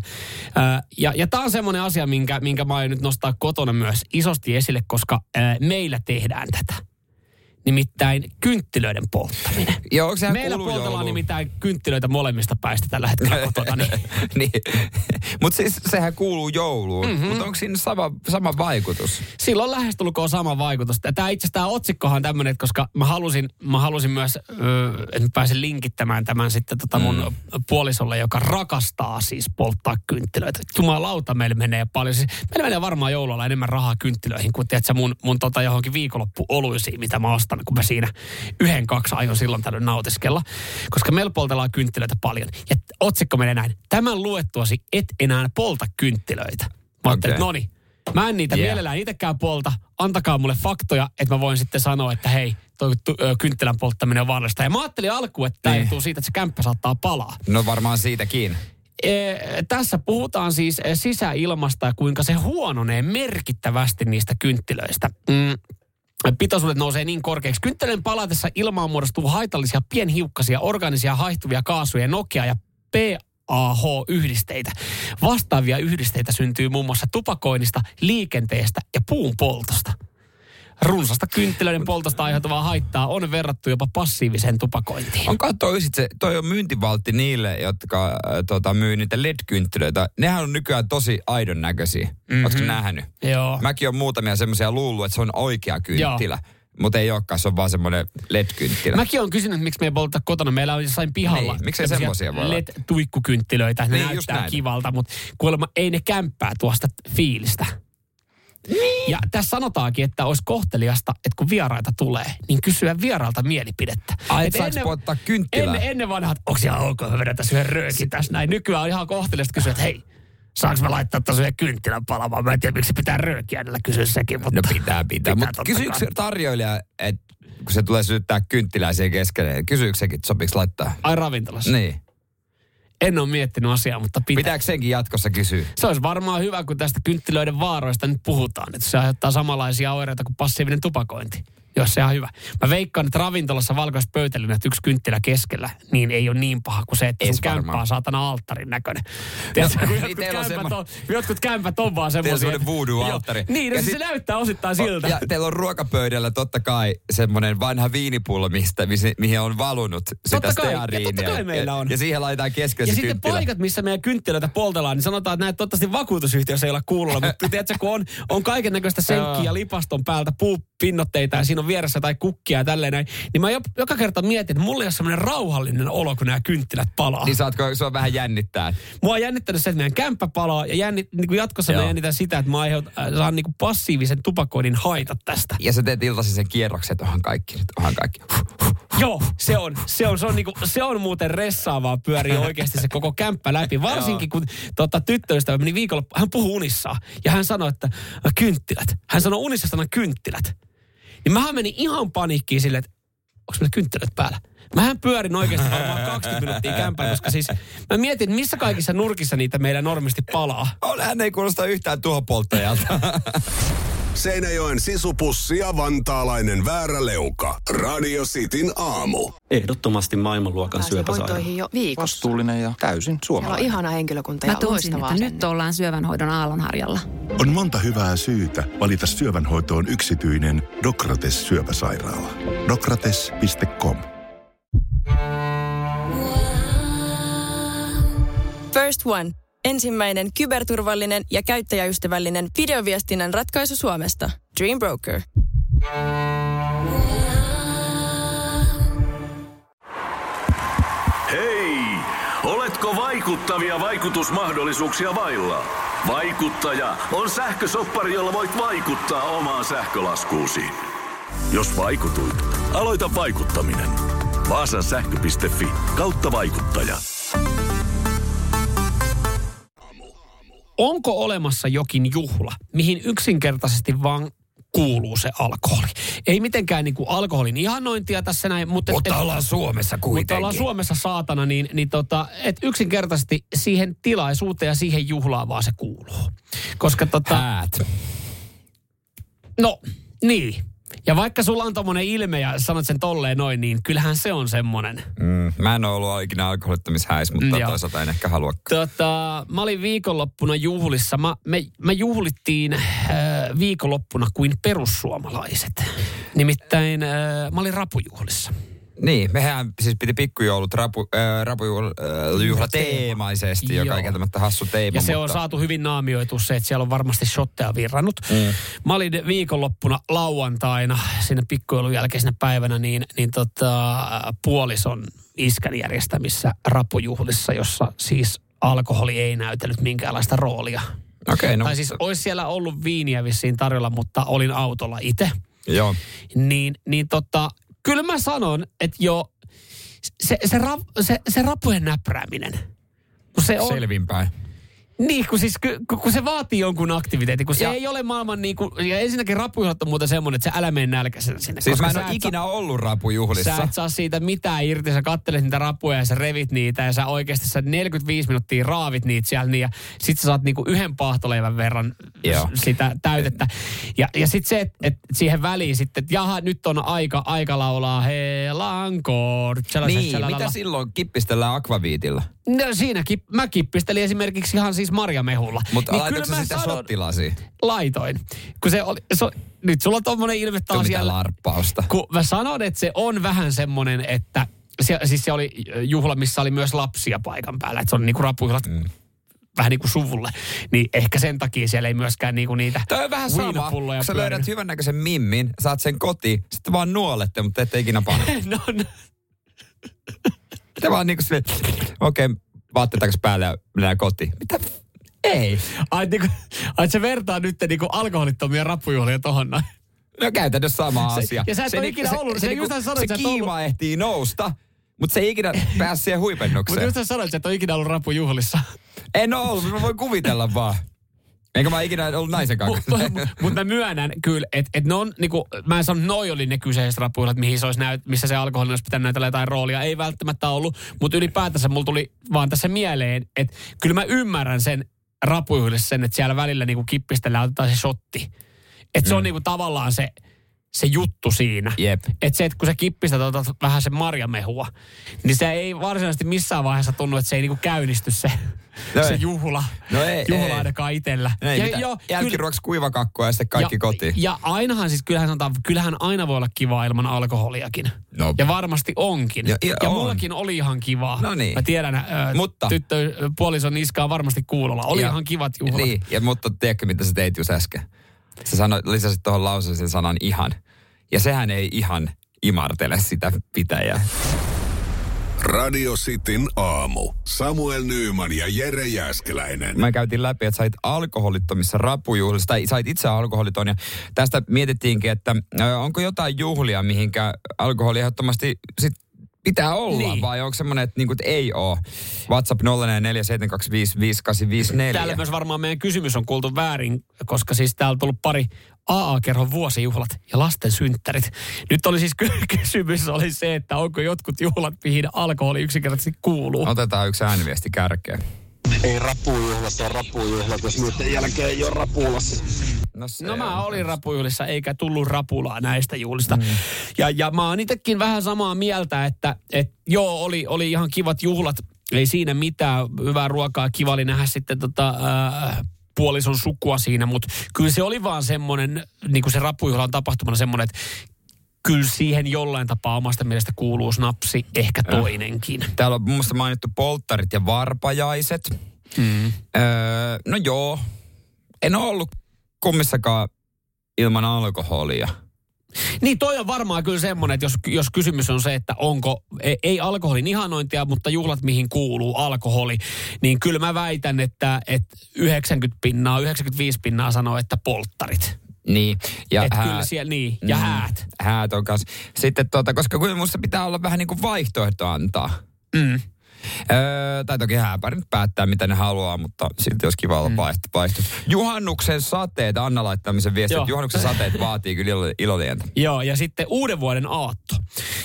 Ja ja tämä on semmoinen asia, minkä, minkä mä aion nyt nostaa kotona myös isosti esille, koska äh, meillä tehdään tätä. Nimittäin kynttilöiden polttaminen.
Joo, onko sehän
Meillä poltellaan
jouluun?
nimittäin kynttilöitä molemmista päistä tällä hetkellä kotona. Niin.
niin. Mutta siis sehän kuuluu jouluun.
Mhm.
Mm-hmm. Mutta onko siinä sama, sama vaikutus?
Sillä on lähestulkoon sama vaikutus. Tämä itse asiassa tämä otsikkohan tämmöinen, että koska mä halusin, mä halusin myös, että mä pääsen linkittämään tämän sitten tota mun mm. puolisolle, joka rakastaa siis polttaa kynttilöitä. Jumalauta, meillä menee paljon. Siis, meillä menee varmaan joululla enemmän rahaa kynttilöihin kuin tiedätkö, mun, mun tota johonkin viikonloppuoluisiin, mitä mä ostan. Rakastan, kun mä siinä yhden, kaksi aion silloin tällöin nautiskella. Koska meillä poltellaan kynttilöitä paljon. Ja otsikko menee näin. Tämän luettuasi et enää polta kynttilöitä. Mä okay. no niin, mä en niitä
Yeah.
mielellään itsekään polta. Antakaa mulle faktoja, että mä voin sitten sanoa, että hei, toi kynttilän polttaminen on vaarallista. Ja mä ajattelin alkuun, että tämä
Niin.
johtuu siitä, että se kämppä saattaa palaa.
No varmaan siitäkin.
E, tässä puhutaan siis e, sisäilmasta ja kuinka se huononee merkittävästi niistä kynttilöistä. Mm. Pitoisuudet nousee niin korkeaksi. Kynttilöiden palatessa ilmaan muodostuu haitallisia pienhiukkasia, organisia haihtuvia kaasuja, nokia ja PAH-yhdisteitä. Vastaavia yhdisteitä syntyy muun muassa tupakoinnista, liikenteestä ja puun poltosta. Runsasta kynttilöiden poltosta aiheutuvaa haittaa on verrattu jopa passiiviseen tupakointiin.
On toi, sit se, toi on myyntivaltti niille, jotka äh, tota, myy niitä LED-kynttilöitä. Nehän on nykyään tosi aidon näköisiä. Mm-hmm. Oletko nähnyt?
Joo.
Mäkin on muutamia semmoisia luullut, että se on oikea kynttilä. Mutta ei olekaan, se on vaan semmoinen LED-kynttilä.
Mäkin on kysynyt, miksi me ei polta kotona. Meillä on jossain pihalla.
Niin, miksei
tämmöisiä
semmosia voi?
LED-tuikkukynttilöitä. Ne
Niin,
näyttää kivalta, mutta kuulemma ei ne kämppää tuosta fiilistä. Niin. Ja tässä sanotaankin, että olisi kohteliasta, että kun vieraita tulee, niin kysyä vieraalta mielipidettä.
Ai,
Et
saaks polttaa kynttilää?
Ennen, ennen vanhat, onko ihan ok, vedän tässä yhden röökin tässä näin. Nykyään on ihan kohteliasta kysyä, että hei, saanko mä laittaa tuossa yhden kynttilän palamaan? Mä en tiedä, miksi pitää röökiä edellä kysyä sekin, mutta...
No pitää, pitää. Mutta
totta
kysyykö tarjoilija, että kun se tulee sytyttää kynttilää siihen keskelle, kysyykö sekin, että sopiiko laittaa?
Ai ravintolassa?
Niin.
En ole miettinyt asiaa, mutta pitää.
Pitääkö senkin jatkossa kysyä?
Se olisi varmaan hyvä, kun tästä kynttilöiden vaaroista nyt puhutaan. Että se aiheuttaa samanlaisia oireita kuin passiivinen tupakointi. Jos se on hyvä. Mä veikkaan, että ravintolassa valkoiset pöytäliinat yksi kynttilä keskellä, niin ei ole niin paha kuin se, että sun
se
kämppä on saatana alttarin näköinen. Tiedätkö,
niin
jotkut,
teillä on
kämpät
semmo-
on, jotkut kämpät on vaan semmoisia.
semmoinen voodoo-alttari.
Joo, Niin,
Ja
ja se
sit-
näyttää osittain siltä.
Ja teillä on ruokapöydällä totta kai semmoinen vanha viinipullo, mistä, mihin on valunut sitä
Totta kai, ja totta kai meillä
ja,
on.
Ja siihen laitetaan keskelle
Ja
se
sitten
kynttilä.
paikat, missä meidän kynttilöitä poltellaan, niin sanotaan, että näitä toivottavasti vakuutusyhtiössä ei olla kuulolla. Mutta tiedätkö, kun on, on kaiken näköistä senkkiä lipaston päältä, puupinnotteita ja siinä on vieressä tai kukkia ja tälleen näin. Niin mä jo, joka kerta mietin, että mulla ei ole semmoinen rauhallinen olo, kun nämä kynttilät palaa.
Niin saatko sua vähän jännittää?
Mua on jännittänyt se, että meidän kämppä palaa ja jännit, niin kuin jatkossa
Joo.
mä jännitän sitä, että mä aiheut, äh, saan niin kuin passiivisen tupakoinnin haitat tästä.
Ja sä teet iltaisin sen kierroksen, että onhan kaikki nyt, onhan kaikki.
Joo, se on, se on, se on, niinku, se on muuten ressaavaa pyörii oikeasti se koko kämppä läpi. Varsinkin kun tota, tyttöystävä meni viikolla, hän puhui unissaan ja hän sanoi, että "Äh, kynttilät. Hän sanoi unissa sanan kynttilät. Niin mähän menin ihan paniikkiin silleen, että onko meillä kynttilät päällä? Mähän pyörin oikeasti varmaan 20 minuuttia kämpää, koska siis mä mietin, missä kaikissa nurkissa niitä meillä normisti palaa.
On, hän ei kuulosta yhtään tuhopolttajalta.
Seinäjoen sisupussi ja vantaalainen vääräleuka. Radio Cityn aamu.
Ehdottomasti maailmanluokan syöpäsairaala.
jo viikossa.
Vastuullinen ja täysin
Siellä on
suomalainen.
ihana henkilökunta
Mä
ja
tunsin,
loistavaa
että nyt ollaan syövänhoidon aallonharjalla.
On monta hyvää syytä valita syövänhoitoon yksityinen Dokrates syöpäsairaala. Dokrates.com
First One. Ensimmäinen kyberturvallinen ja käyttäjäystävällinen videoviestinnän ratkaisu Suomesta. Dream Broker.
Hei! Oletko vaikuttavia vaikutusmahdollisuuksia vailla? Vaikuttaja on sähkösoppari, jolla voit vaikuttaa omaan sähkölaskuusi. Jos vaikutuit, aloita vaikuttaminen. Vaasan sähkö.fi kautta vaikuttaja.
Onko olemassa jokin juhla, mihin yksinkertaisesti vaan kuuluu se alkoholi. Ei mitenkään niin kuin alkoholin ihannointia tässä näin, mutta...
Mutta ollaan Suomessa
Mutta
kuitenkin.
ollaan Suomessa saatana, niin, niin tota, et yksinkertaisesti siihen tilaisuuteen ja siihen juhlaan vaan se kuuluu. Koska tota...
Häät.
No, niin. Ja vaikka sulla on tommonen ilme ja sanot sen tolleen noin, niin kyllähän se on semmonen.
Mm, mä en ole ollut ikinä alkoholittomishäissä, mutta
Mm,
toisaalta en ehkä halua.
Tota, mä olin viikonloppuna juhlissa. Mä, me, me juhlittiin äh, viikonloppuna kuin perussuomalaiset. Nimittäin äh, mä olin rapujuhlissa.
Niin, mehän siis piti pikkujoulut rapu, äh, rapujuhla teemaisesti, joka ei kieltämättä hassu teema.
Ja se on
mutta...
saatu hyvin naamioitu se, että siellä on varmasti shotteja virrannut.
Mm.
Mä olin viikonloppuna lauantaina, siinä pikkujoulun jälkeisenä päivänä, niin, niin tota, puolison iskän järjestämissä rapujuhlissa, jossa siis alkoholi ei näytellyt minkäänlaista roolia.
Okei, no
tai siis olisi siellä ollut viiniä vissiin tarjolla, mutta olin autolla itse.
Joo.
Niin, niin tota, kyllä mä sanon, että jo se, se, rap, se, se rapujen näprääminen, se on...
Selvinpäin.
Niin, kun, siis, kun, kun se vaatii jonkun aktiviteetin, kun se
Ja-
ei ole maailman niin kuin, ja ensinnäkin rapujuhlat on muuten semmoinen, että sä älä mene nälkäisenä sinne.
Siis mä en ole ikinä
saa-
ollut rapujuhlissa.
Sä et saa siitä mitään irti, sä kattelet niitä rapuja ja sä revit niitä ja sä oikeasti sä 45 minuuttia raavit niitä siellä niin ja sit sä saat niinku yhden paahtoleivän verran
Joo.
sitä täytettä. Ja, ja sit se, että et siihen väliin sitten, että jaha, nyt on aika, aika laulaa Helankor.
Niin, mitä silloin kippistellään akvaviitilla?
No siinäkin, mä kippistelin esimerkiksi ihan siis marjamehulla.
Mutta
Niin
sä sitä shottilasiin?
Laitoin. Kun se oli, se, nyt sulla on tommonen ilme taas
mitä
siellä.
larppausta.
Kun mä sanon, että se on vähän semmonen, että se, siis se oli juhla, missä oli myös lapsia paikan päällä. Että se on niinku rapujuhlat mm. vähän niin kuin suvulle. Niin ehkä sen takia siellä ei myöskään niinku niitä
Toi on vähän sama, kun sä
pyörinyt.
löydät hyvännäköisen mimmin, saat sen kotiin, sitten vaan nuolette, mutta ette ikinä pane.
no, no.
Te vaan niinku silleen, okei, okay, vaatteet takas päälle ja mennään kotiin. Mitä? Ei.
Ai, niinku, ai se vertaa nyt niinku alkoholittomia rappujuhlia tohon noin.
No käytännössä sama
Se-
asia.
ja sä et ole
niinku-
ikinä ollut-
se,
se
niinku-
just sanoit,
se kiima
ollut-
ehtii nousta, mutta se ei ikinä pääse siihen
Mutta
huipennukseen.
just sä sanoit, että et ole ikinä ollut rappujuhlissa.
En ole ollut, mä voin kuvitella vaan. Enkä mä ikinä ollut naisen kanssa.
Mutta mä myönnän kyllä, että et ne on, niinku, mä en sano, noi oli ne kyseiset rapujuhlat, mihin se olisi näyt, missä se alkoholi olisi pitänyt näytellä jotain roolia. Ei välttämättä ollut, mutta ylipäätänsä mulla tuli vaan tässä mieleen, että kyllä mä ymmärrän sen rapujuhlissa sen, että siellä välillä niinku kippistellään otetaan se shotti. Että se on niinku tavallaan se, se juttu siinä.
Jep.
Että se, että kun sä kippistät otat vähän sen marjamehua, niin se ei varsinaisesti missään vaiheessa tunnu, että se ei niinku käynnisty se,
No
se
ei.
juhla.
No ei,
juhla
ei.
ainakaan itsellä.
Ei, ja,
joo,
Jälkiruoksi kuivakakkua ja sitten kaikki
ja,
kotiin.
Ja ainahan siis, kyllähän sanotaan, kyllähän aina voi olla kivaa ilman alkoholiakin.
No.
Ja varmasti onkin.
Ja-
Ja,
ja on.
mullakin oli ihan kivaa.
No niin.
Mä tiedän, äh,
Mutta-
tyttö, puolison iskaa varmasti kuulolla. Oli
Ja-
ihan kivat juhlat.
Niin, ja, mutta tiedätkö mitä sä teit just äsken? Sä sanoit, lisäsit tuohon lauseeseen sanan ihan. Ja sehän ei ihan imartele sitä pitäjää.
Radio Cityn aamu. Samuel Nyyman ja Jere Jäskeläinen.
Mä käytiin läpi, että sait alkoholittomissa rapujuhlissa, tai sait itse alkoholiton, ja tästä mietittiinkin, että onko jotain juhlia, mihinkä alkoholi ehdottomasti sit pitää olla, niin. Vai onko semmoinen, että, niinku, että ei ole? WhatsApp 0447255854.
Täällä myös varmaan meidän kysymys on kuultu väärin, koska siis täällä on tullut pari AA-kerhon vuosijuhlat ja lasten synttärit. Nyt oli siis ky- kysymys oli se, että onko jotkut juhlat, mihin alkoholi yksinkertaisesti kuuluu.
Otetaan yksi ääniviesti kärkeen.
Ei rapujuhlat on rapujuhlat, jos niiden jälkeen ei ole rapulassa.
No, se
No
on
mä olin
kans.
rapujuhlissa eikä tullut rapulaa näistä juhlista. Mm. Ja, ja mä oon itsekin vähän samaa mieltä, että et, joo, oli, oli ihan kivat juhlat. Ei siinä mitään, hyvää ruokaa, kiva oli nähdä sitten tota, äh, puolison sukua siinä, mutta kyllä se oli vaan semmoinen, niin kuin se rapujuhlan tapahtumana semmoinen, että kyllä siihen jollain tapaa omasta mielestä kuuluu snapsi, ehkä toinenkin.
Täällä on muun muassa mainittu polttarit ja varpajaiset.
Mm.
Öö, no joo, en ole ollut kummissakaan ilman alkoholia.
Niin toi on varmaan kyllä semmoinen, että jos, jos kysymys on se, että onko, ei, ei alkoholin ihanointia, mutta juhlat mihin kuuluu alkoholi, niin kyllä mä väitän, että, että 90 pinnaa, 95 pinnaa sanoo, että polttarit.
Niin. Ja
että
hää-
kyllä siellä, niin, ja
Mm,
häät.
Häät on kanssa. Sitten tota, koska kyllä musta pitää olla vähän niin kuin vaihtoehto antaa.
Mm.
Öö, tai toki hääpäri nyt päättää, mitä ne haluaa, mutta silti olisi kiva olla mm. vaihtoehto. Juhannuksen sateet, Anna viestin,
Joo.
että juhannuksen sateet vaatii kyllä ilo- ilolientä.
Joo, ja sitten uuden vuoden aatto.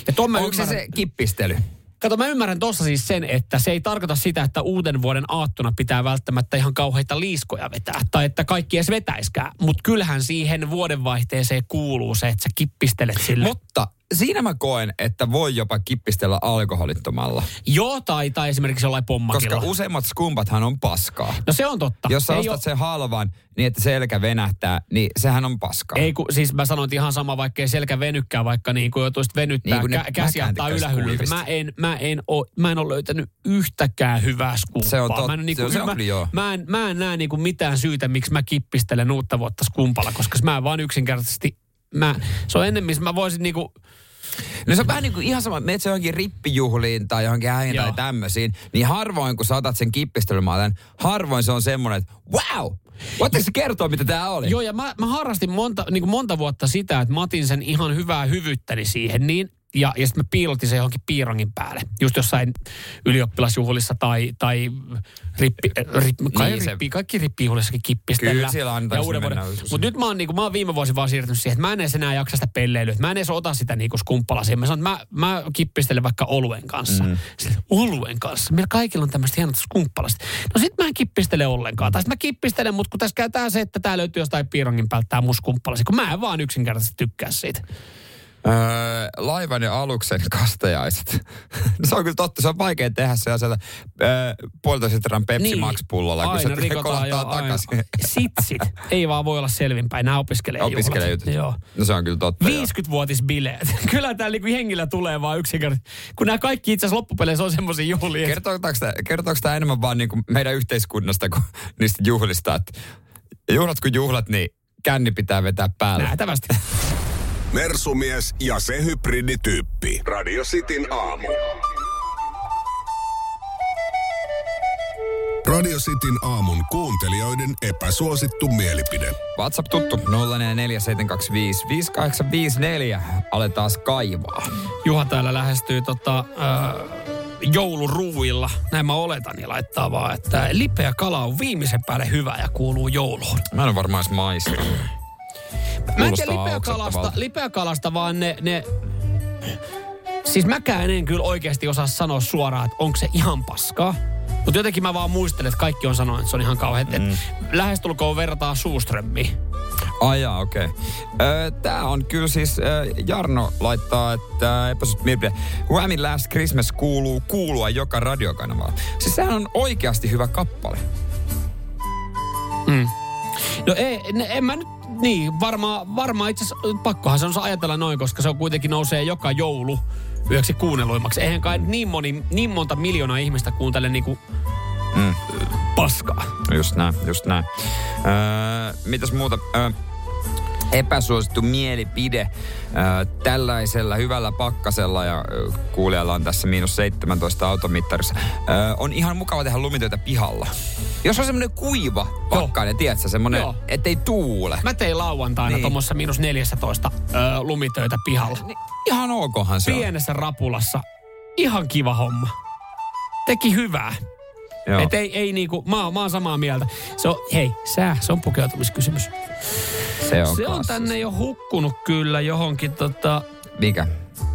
Ja ton mä
Onko se
ymmärrän,
se kippistely?
Kato, mä ymmärrän tuossa siis sen, että se ei tarkoita sitä, että uuden vuoden aattona pitää välttämättä ihan kauheita liiskoja vetää. Tai että kaikki edes vetäiskään. Mutta kyllähän siihen vuodenvaihteeseen kuuluu se, että sä kippistelet sille.
Mutta siinä mä koen, että voi jopa kippistellä alkoholittomalla.
Joo, tai, tai esimerkiksi jollain pommakilla.
Koska useimmat skumpathan on paskaa.
No se on totta.
Jos sä
ei
ostat
oo-
sen halvan niin, että selkä venähtää, niin sehän on paskaa.
Ei, kun, siis mä sanoin ihan sama, vaikka ei selkä venykkää, vaikka niin kuin joutuisit venyttää,
Niin kuin
kä- käsi
mäkään
antaa
tykkäisi
ylähyllyltä. Mä en, mä, en oo, mä en ole löytänyt yhtäkään hyvää skumpaa.
Se on tot-
mä en, niin
se on- se on
mä,
kyllä joo.
mä, en, mä en näe niin kuin mitään syytä, miksi mä kippistelen uutta vuotta skumpalla, koska mä vaan yksinkertaisesti, mä, se on enemmän, mä voisin niin kuin,
No se on vähän niin kuin ihan sama, menet se johonkin rippijuhliin tai johonkin häihin tai tämmöisiin, niin harvoin kun sä otat sen kippistelymaailman, harvoin se on semmoinen, että wow, Voitteko se kertoa, mitä tämä oli?
Joo, ja mä, mä harrastin monta, niin monta vuotta sitä, että mä otin sen ihan hyvää hyvyyttäni siihen niin, ja, ja sitten mä piilotin sen johonkin piirongin päälle. Just jossain ylioppilasjuhlissa tai, tai rippi, rippi, kai
Niin se-
rippi, kaikki rippijuhlissakin kippistellään.
Kyllä siellä
vuoden.
mennä.
Mutta nyt mä oon, niinku, mä oon viime vuosi vaan siirtynyt siihen, että mä en edes enää jaksa sitä pelleilyä. Mä en edes ota sitä niinku skumppalasia. Mä sanon, että mä, mä kippistelen vaikka oluen kanssa. Mm. Sitten, oluen kanssa? Meillä kaikilla on tämmöistä hienot skumppalasit. No sit mä en kippistele ollenkaan. Tai sit mä kippistelen, mutta kun tässä käy tää se, että tää löytyy jostain piirongin päältä tää mun skumppalasi. Kun mä en vaan yksinkertaisesti tykkää siitä.
Öö, laivan ja aluksen kastajaiset. no se on kyllä totta, se on vaikea tehdä se sieltä öö, puolitoista litran Pepsi
Niin.
Max-pullolla, kun
Aina
se
rikotaan
kolahtaa
jo, aina.
takaisin.
Sitsit. Ei vaan voi olla selvinpäin. Nämä opiskelee
Opiskelijajutut.
Joo.
No se on kyllä totta. joo.
50-vuotisbileet. Kyllä täällä niinku hengillä tulee vaan yksinkertaisesti. Kun nämä kaikki itse asiassa loppupeleissä on semmoisia juhlia.
Kertooko tämä, enemmän vaan niin kuin meidän yhteiskunnasta kuin niistä juhlista, että juhlat kun juhlat, niin känni pitää vetää päälle.
Nähtävästi.
Mersumies ja se hybridityyppi. Radio Cityn aamu. Radio Cityn aamun kuuntelijoiden epäsuosittu mielipide.
WhatsApp tuttu 0447255854. Aletaan kaivaa.
Juha täällä lähestyy tota, äh, jouluruuilla. Näin mä oletan ja laittaa vaan, että lipeä kala on viimeisen päälle hyvä ja kuuluu jouluun.
Mä en varmaan edes maistanut.
Mä en tiedä lipeäkalasta, lipeäkalasta, vaan ne, ne... Siis mäkään en kyllä oikeasti osaa sanoa suoraan, että onko se ihan paskaa. Mutta jotenkin mä vaan muistelen, että kaikki on sanonut, että se on ihan kauhean. Mm. Lähestulkoon verrataan Suuströmmiin.
Ai jaa, okei. Okay. Tää on kyllä siis, ö, Jarno laittaa, että epäsuht mielipide. Whammin Last Christmas kuuluu kuulua joka radiokanavalla. Siis sehän on oikeasti hyvä kappale.
Mm. No ei, ne, en mä nyt, niin, varmaan varmaa itse asiassa, pakkohan se on ajatella noin, koska se on kuitenkin nousee joka joulu yöksi kuunnelluimmaksi. Eihän kai niin, moni, niin monta miljoonaa ihmistä kuuntele niinku
Mm.
paskaa.
Just näin, just näin. Öö, mitäs muuta? Öö, epäsuosittu mielipide öö, tällaisella hyvällä pakkasella ja öö, kuulijalla on tässä miinus 17 automittarissa. Öö, on ihan mukava tehdä lumitöitä pihalla. Jos on semmoinen kuiva pakkainen, tiedätkö, semmoinen,
Joo.
ettei tuule.
Mä tein lauantaina
Niin.
tuommoissa miinus 14 ö, lumitöitä pihalla.
Niin, ihan okohan se on.
Pienessä rapulassa. Ihan kiva homma. Teki hyvää.
Joo.
Et ei, ei niinku, mä, mä oon samaa mieltä. Se on, hei, sää, se on pukeutumiskysymys.
Se on,
se on
klassista.
tänne jo hukkunut kyllä johonkin tota,
Mikä?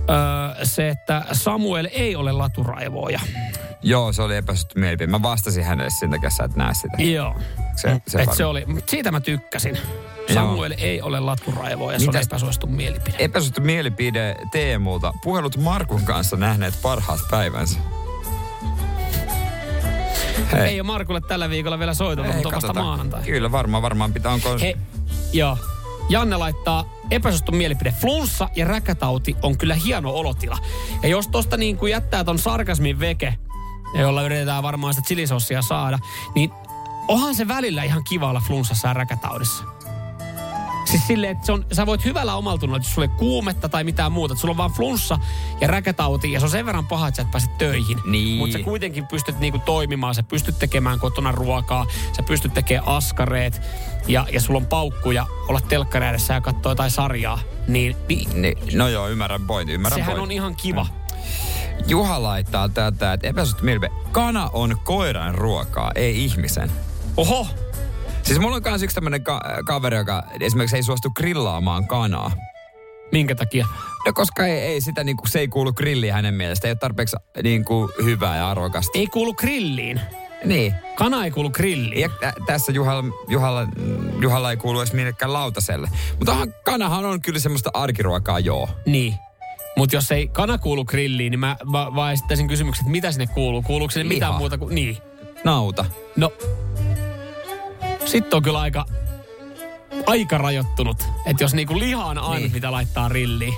öö, se, että Samuel ei ole laturaivoja.
Joo, se oli epäsuosittu mielipide. Mä vastasin hänelle sen takia, sä et näe sitä.
Joo.
Se, se,
Et se oli, siitä mä tykkäsin. Samuel ei ole laturaivoja, se on
Mitäs-
epäsuosittu mielipide.
Epäsuosittu mielipide Teemulta. Puhelut Markun kanssa nähneet parhaat päivänsä. Hei.
Ei ole Markulle tällä viikolla vielä soitellut, mutta vasta maanantai.
Kyllä, varmaan, varmaan pitää. Onko...
Hei, joo. Janne laittaa epäsuosittu mielipide. Flunssa ja räkätauti on kyllä hieno olotila. Ja jos tosta niin kuin jättää ton sarkasmin veke, jolla yritetään varmaan sitä chilisossia saada, niin onhan se välillä ihan kiva olla flunssassa ja räkätaudissa. Siis silleen, että se on, sä voit hyvällä omaltunnolla, että jos sulla ei kuumetta tai mitään muuta, että sulla on vaan flunssa ja räkätauti ja se on sen verran paha, että sä et pääse töihin.
Niin.
Mutta sä kuitenkin pystyt niinku toimimaan, sä pystyt tekemään kotona ruokaa, sä pystyt tekemään askareet ja, ja sulla on paukkuja olla telkkari edessä ja katsoa jotain sarjaa. Niin, niin
Niin, no joo, ymmärrän pointin, ymmärrän
sehän
pointin.
on ihan kiva.
Juha laittaa tätä, että mielipide. Kana on koiran ruokaa, ei ihmisen.
Oho!
Siis mulla on kans yksi tämmönen ka- kaveri, joka esimerkiksi ei suostu grillaamaan kanaa.
Minkä takia?
No koska ei, ei sitä niinku, se ei kuulu grilliin hänen mielestä. Ei ole tarpeeksi niinku, hyvää ja arvokasta.
Ei kuulu grilliin.
Niin.
Kana ei kuulu grilliin.
Ja tä- tässä Juhalla, Juhalla, Juhalla ei kuulu edes millekään lautaselle. Mutta kanahan on kyllä semmoista arkiruokaa, joo.
Niin. Mutta jos ei kana kuulu grilliin, niin mä va- vaan esittäisin kysymyksen, että mitä sinne kuuluu? Kuuluuko sinne mitään
Liha.
muuta kuin... Niin.
Nauta.
No, sitten on kyllä aika, aika rajoittunut. Että jos niinku liha on aina, niin. mitä laittaa rilliin.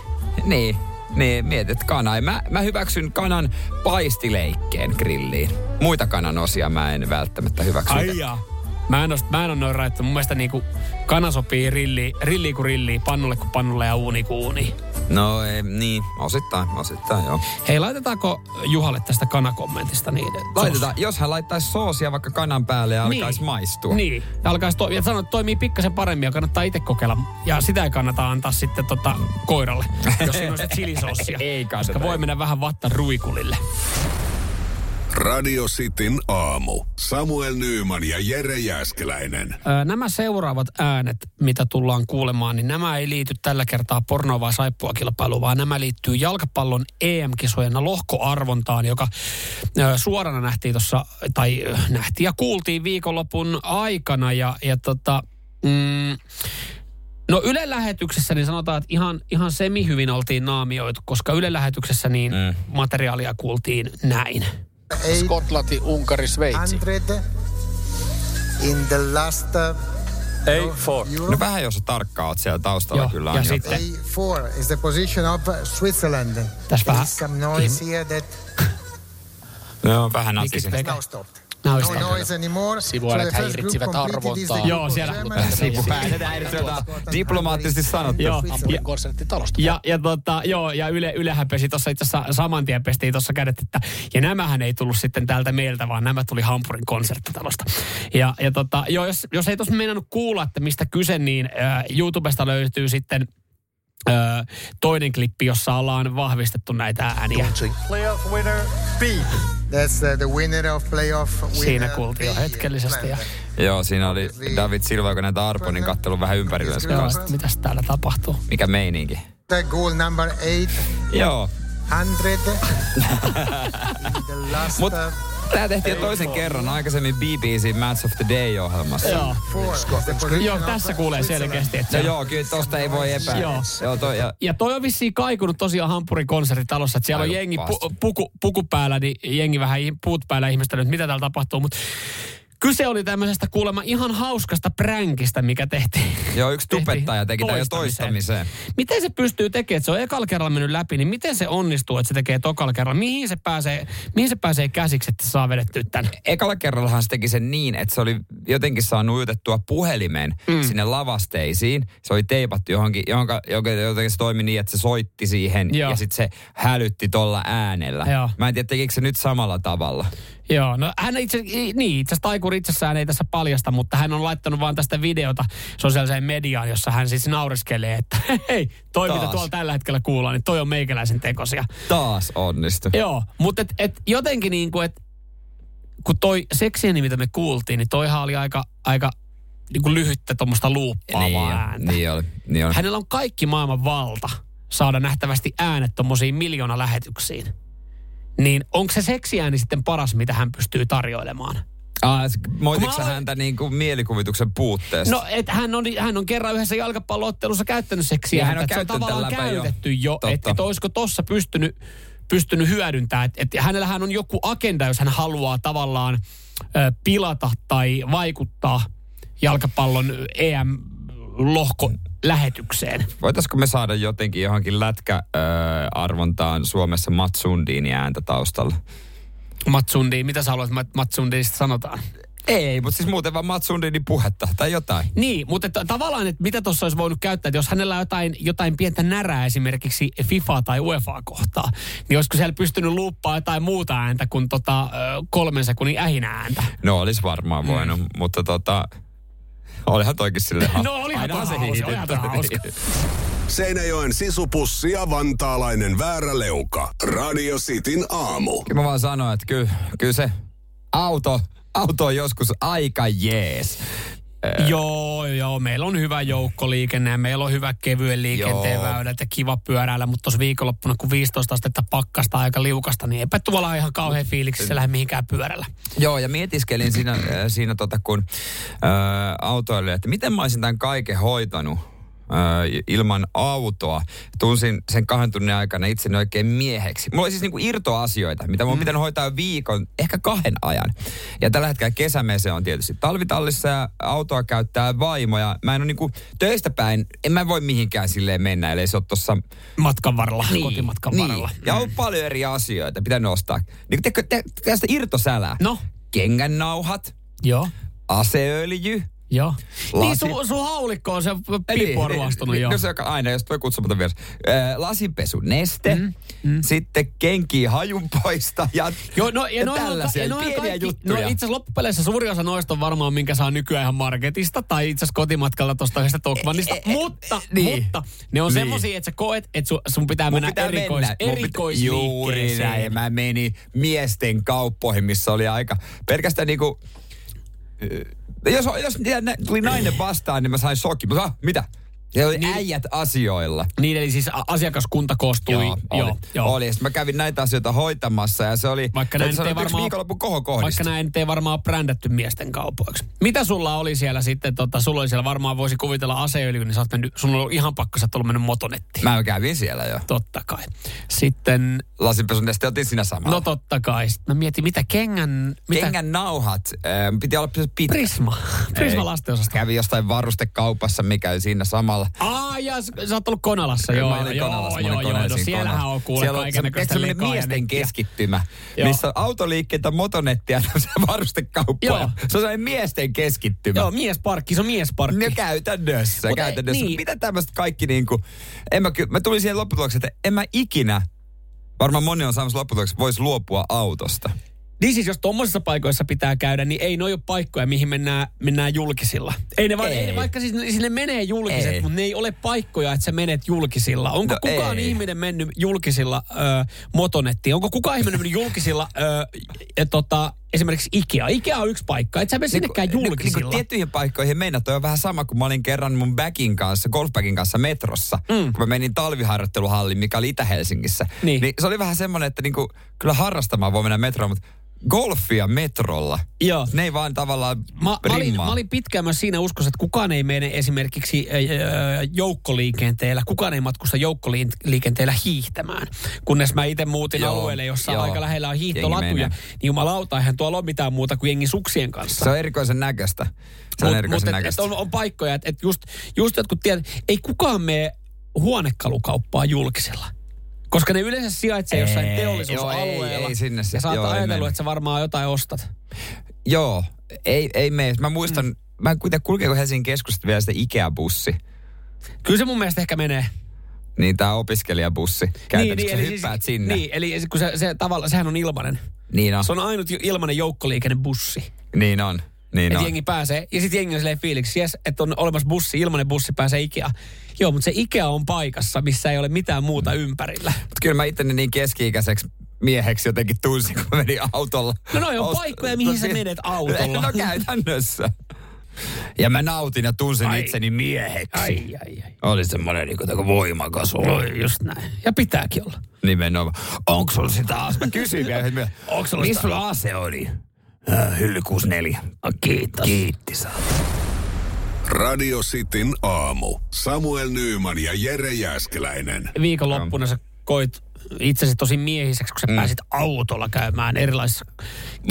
Niin. Niin, mietit kana. Mä, mä hyväksyn kanan paistileikkeen grilliin. Muita kanan osia mä en välttämättä hyväksy.
Ai jaa. Mä en, ole, mä en ole noin rajoittu. Mun mielestä niinku kana sopii rilli, rilli kuin rilli, pannulle kuin pannulle ja uuni kuin uuni.
No ei, niin, osittain, osittain joo.
Hei, laitetaanko Juhalle tästä kanakommentista niin?
Laitetaan, jos hän laittaisi soosia vaikka kanan päälle ja alkaisi
Niin.
maistua.
Niin, ja alkaisi to- ja sanoa, että toimii pikkasen paremmin ja kannattaa itse kokeilla. Ja sitä ei kannata antaa sitten tota koiralle, jos siinä on se chilisossia.
Ei kannata.
Koska voi mennä vähän vatta ruikulille.
Radio Cityn aamu. Samuel Nyyman ja Jere Jäskeläinen.
Ö, Nämä seuraavat äänet, mitä tullaan kuulemaan, niin nämä ei liity tällä kertaa pornoa vai saippua kilpailuun, vaan nämä liittyy jalkapallon EM-kisojen lohkoarvontaan, joka ö, suorana nähtiin tuossa, tai ö, nähtiin ja kuultiin viikonlopun aikana. Ja, ja tota, mm, No Yle lähetyksessä niin sanotaan, että ihan, ihan semi-hyvin oltiin naamioitu, koska Yle lähetyksessä niin mm. materiaalia kuultiin näin.
Skotlanti, Unkari, Sveitsi.
100 in the last uh,
No vähän jos tarkkaa oot siellä taustalla
Joo,
kyllä.
ja sitten-
jotain.
A4 is the position of Switzerland.
Tässä vähän
some noise here that
No vähän natisen.
is now
Now
No noise anymore. Group
häiritsivät arvontaa.
Joo, siellä-
Germany,
Sivupää.
Scotland,
Diplomaattisesti sanottu.
Joo,
Hampurin konserttitalosta.
Ja, ja, tota, joo, ja Yle, Ylehän pesi tuossa itse asiassa saman tien pestiin tuossa kädet, että ja nämähän ei tullut sitten täältä meiltä, vaan nämä tuli Hampurin konserttitalosta. Ja, ja tota, joo, jos, jos ei tuossa meinannut kuulla, että mistä kyse, niin äh, YouTubesta löytyy sitten äh, toinen klippi, jossa ollaan vahvistettu näitä ääniä.
Playoff winner B. That's uh, the winner of playoff winner
Siinä kuultiin jo hetkellisesti. Ja,
Joo, siinä oli David Silva, joka näitä arponin kattelu vähän ympärillä.
joo, mitäs täällä tapahtuu?
Mikä meininki?
The goal number eight,
Joo.
100. in
tää tehtiin jo toisen kerran aikaisemmin BBC Match of the Day-ohjelmassa.
Joo. tässä kuulee selkeästi, että
No joo, kyllä tosta ei voi epäillä.
Joo.
joo toi, ja,
Ja toi on vissiin kaikunut tosiaan Hampurin konserttitalossa, että siellä on
Aivan
jengi pu, puku, puku päällä, niin jengi vähän ih- puut päällä ihmestellyt, että mitä täällä tapahtuu. Mutta kyse oli tämmöisestä kuulemma ihan hauskasta pränkistä, mikä tehtiin.
joo, yksi
tehtiin
tubettaja teki tämän jo
toistamiseen. Miten se pystyy tekemään, että se on ekalla kerralla mennyt läpi, niin miten se onnistuu, että se tekee tokalla kerralla? Mihin se pääsee, mihin se pääsee käsiksi, että saa vedettyä tämän?
Ekalla kerrallahan se teki sen niin, että se oli jotenkin saanut ujutettua puhelimen mm. sinne lavasteisiin. Se oli teipattu johonkin, joka, jotenkin se toimi niin, että se soitti siihen
Joo.
ja sitten se hälytti tuolla äänellä.
Joo.
Mä en tiedä, tekikö se nyt samalla tavalla.
Joo, no hän itse, niin, itse asiassa Taikuri itsessään ei tässä paljasta, mutta hän on laittanut vaan tästä videota sosiaaliseen mediaan, jossa hän siis naureskelee, että hei, toi mitä
Taas.
tuolla tällä hetkellä kuullaan, niin toi on meikäläisen tekosia.
Taas onnistu.
Joo, mutta et, et jotenkin niin kuin, että kun toi seksieni, mitä me kuultiin, niin toihan oli aika, aika niin kuin lyhyttä tuommoista luuppaavaa
niin,
ääntä.
niin oli. Niin oli.
Hänellä on kaikki maailman valta saada nähtävästi äänet tuommoisiin miljoona lähetyksiin. Niin onko se seksiääni sitten paras, mitä hän pystyy tarjoilemaan?
Ah, moititko
mä-
häntä niin kuin mielikuvituksen puutteesta?
No, et hän, on, hän on kerran yhdessä jalkapalloottelussa käyttänyt seksiä.
Niin, hän on
että se on tavallaan
jo.
käytetty jo.
Totta.
Että et olisiko tossa pystynyt, pystynyt hyödyntämään. Että et hänellähän on joku agenda, jos hän haluaa tavallaan ö, pilata tai vaikuttaa jalkapallon EM-lohko lähetykseen.
Voitaisko me saada jotenkin johonkin lätkäarvontaan Suomessa Matsundini ääntä taustalla?
Matsundi, mitä sä haluat, että Matsundista sanotaan?
Ei, mutta siis muuten vaan Matsundini puhetta tai jotain.
Niin, mutta että tavallaan, että mitä tuossa olisi voinut käyttää, että jos hänellä on jotain, jotain pientä närää esimerkiksi FIFA tai UEFA kohtaa, niin olisiko siellä pystynyt luuppaa jotain muuta ääntä kuin tota, kolmen sekunnin ähinä ääntä?
No olisi varmaan voinut, mm. mutta tota... Olihan toikin silleen...
No, olihan
ainahan
toi hauska, olihan toi hauska.
Seinäjoen sisupussi ja vantaalainen vääräleuka. Radio Cityn aamu.
Kyllä mä vaan sanoin, että kyllä, kyllä se auto, auto on joskus aika jees.
Joo, joo, meillä on hyvä joukkoliikenne ja meillä on hyvä kevyen liikenteen
Joo.
väylät ja kiva pyöräillä, mutta tuossa viikonloppuna, kun 15 astetta pakkasta aika liukasta, niin eipä tuolla ihan kauhean fiiliksissä lähde mihinkään pyörällä.
Joo, ja mietiskelin siinä, siinä tota, kun äh, autoilin, että miten mä olisin tämän kaiken hoitanut ilman autoa. Tunsin sen kahden tunnin aikana itseni oikein mieheksi. Mulla oli siis niinku irtoasioita, mitä mun mm. pitänyt hoitaa viikon, ehkä kahden ajan. Ja tällä hetkellä kesämese on tietysti talvitallissa ja autoa käyttää vaimo. Ja mä en ole niinku töistä päin, en mä voi mihinkään silleen mennä, ellei se ole tuossa
Matkan varrella, kotimatkan varrella.
ja on paljon eri asioita, pitää nostaa. Niin te, te, tästä irtosälää.
No.
Kengännauhat,
Joo.
aseöljy.
Joo.
Lasi-
Niin sun, sun haulikko on se
Niin,
piippu on
niin,
ruostunut
niin,
jo.
No se joka aina, jos voi kutsumaton vieressä. Äh, lasinpesu neste, mm, mm. sitten kenkiä hajunpoista ja,
Joo, no, ja,
ja
noi on,
tällaisia
ja noi on
pieniä
kaikki,
juttuja.
No itse asiassa loppupeleissä suuri osa noista on varmaan, minkä saa nykyään ihan marketista tai itse asiassa kotimatkalla tuosta yhdestä Tokmanista. mutta,
niin.
mutta ne on
Niin.
semmosia, että sä koet, että sun, sun pitää
Mun
mennä
pitää
erikois,
mennä. Mun pitä- Juuri näin.
erikoisliikkeeseen.
Mä menin miesten kauppoihin, missä oli aika pelkästään niinku... Jos, jos nä- tuli nainen vastaan, niin mä sain shokin. Mutta ah, mitä? Siellä oli niin. äijät asioilla.
Niin, eli siis asiakaskunta koostui.
Joo, oli.
joo, joo.
oli. Ja sit mä kävin näitä asioita hoitamassa ja se oli...
Vaikka
se
näin
oli
varmaan,
viikonlopun kohokohdista.
vaikka näin ei varmaan ole brändätty miesten kaupoiksi. Mitä sulla oli siellä sitten, tota, sulla oli siellä varmaan voisi kuvitella aseöljy, niin sä oot mennyt, sun on ihan pakko, sä oot ollut mennyt motonettiin.
Mä kävin siellä jo.
Totta kai. Sitten,
Lasinpesun otin siinä samalla.
no totta kai. Sitten mä mietin, mitä kengän... Mitä?
Kengän nauhat, äh, piti olla pitkä.
Prisma. Prisma
Ei.
lastenosasto.
Kävin jostain varustekaupassa, mikä oli siinä samalla.
Aa, ja sä oot ollut Konalassa, joo.
Mä olin
joo,
Konalassa, mä
joo,
olin
joo,
Konalassa
no siellähän on kuule
Siellä on
kaiken näköistä
semmoinen
lekaa ja
miesten keskittymä,
Joo.
missä on autoliikkeitä, motonettia ja varustekauppoja.
Joo.
Se on sellainen miesten keskittymä.
Joo, miesparkki, se on miesparkki.
No käytännössä,
Mut ei-
käytännössä.
niin.
Mitä tämmöistä kaikki niinku, en mä, ky- mä tulin siihen lopputulokseen, että en mä ikinä, varmaan moni on saamassa lopputulokseen, voisi luopua autosta.
Niin siis jos tuommoisissa paikoissa pitää käydä, niin ei ne ole paikkoja, mihin mennään, mennään julkisilla. Ei ne, va-
Ei.
ei. vaikka siis ne- sinne menee julkiset,
Ei.
mutta ne ei ole paikkoja, että sä menet julkisilla. Onko
No
kukaan
ei.
ihminen mennyt julkisilla ö, motonettiin? Onko kukaan ihminen mennyt julkisilla ö, tota, esimerkiksi Ikea? Ikea on yksi paikka, et sä mene sinnekään
Niinku-
julkisilla.
Niinku tiettyihin paikkoihin mennä, toi on vähän sama kuin mä olin kerran mun backin kanssa, golfbagin kanssa metrossa, mm. kun mä menin talviharjoitteluhalliin, mikä oli Itä-Helsingissä.
Niin.
niin se oli vähän semmoinen, että niinku, kyllä harrastamaan voi mennä metroon, mutta golfia metrolla,
Joo.
ne ei vaan tavallaan
Mä, mä, olin, mä olin pitkään myös siinä uskossa, että kukaan ei mene esimerkiksi ö, joukkoliikenteellä, kukaan ei matkusta joukkoliikenteellä hiihtämään. Kunnes mä itse muutin
Joo,
alueelle, jossa
joo.
aika lähellä on hiihtolatuja. Niin jumalauta, eihän tuolla ole mitään muuta kuin jengi suksien kanssa.
Se on erikoisen näköistä. Se on
Mut-
erikoisen
mut et-
näköistä.
et on, on paikkoja, että et just, just jotkut tiedät, ei kukaan mene huonekalukauppaa julkisella. Koska ne yleensä sijaitsee jossain
Ei,
teollisuusalueella.
joo, ei- ei sinne se-
ja sä oot
joo,
ajatellut, että sä varmaan jotain ostat.
Joo, ei, ei mene. Mä muistan, mm. mä en kuitenkaan kulkeeko Helsingin keskustasta vielä sitä Ikea-bussi.
Kyllä se mun mielestä ehkä menee.
Niin tää opiskelijabussi. Käytännössä niin, niin, hyppäät
siis,
sinne.
Niin, eli kun se, se tavalla, sehän on ilmanen.
Niin on.
Se on ainut ilmanen joukkoliikennebussi.
Niin on. Niin
Että
on.
jengi pääsee. Ja sitten jengi on silleen fiiliksi, yes, että on olemassa bussi, ilmanen bussi pääsee Ikea. Joo, mutta se Ikea on paikassa, missä ei ole mitään muuta ympärillä.
Mutta kyllä mä itteni niin keski-ikäiseksi mieheksi jotenkin tunsin, kun mä menin autolla.
No noi on
Ost-
paikkoja, mihin sä menet autolla.
No käytännössä. Ja mä nautin ja tunsin
Ai.
itseni mieheksi.
Ai, ai, ai.
Oli semmoinen niin kuin voimakas olo.
No just näin. Ja pitääkin olla.
Nimenomaan. Onko sulla sitä ase? Mä kysyin vielä.
Onko sulla
Missä sulla ase oli? Äh, hylly 64.
Oh, kiitos.
Kiitti saa.
Radio Cityn aamu. Samuel Nyyman ja Jere Jäskeläinen.
Viikonloppuna sä koit itsesi tosi miehiseksi, kun sä mm. pääsit autolla käymään erilaisissa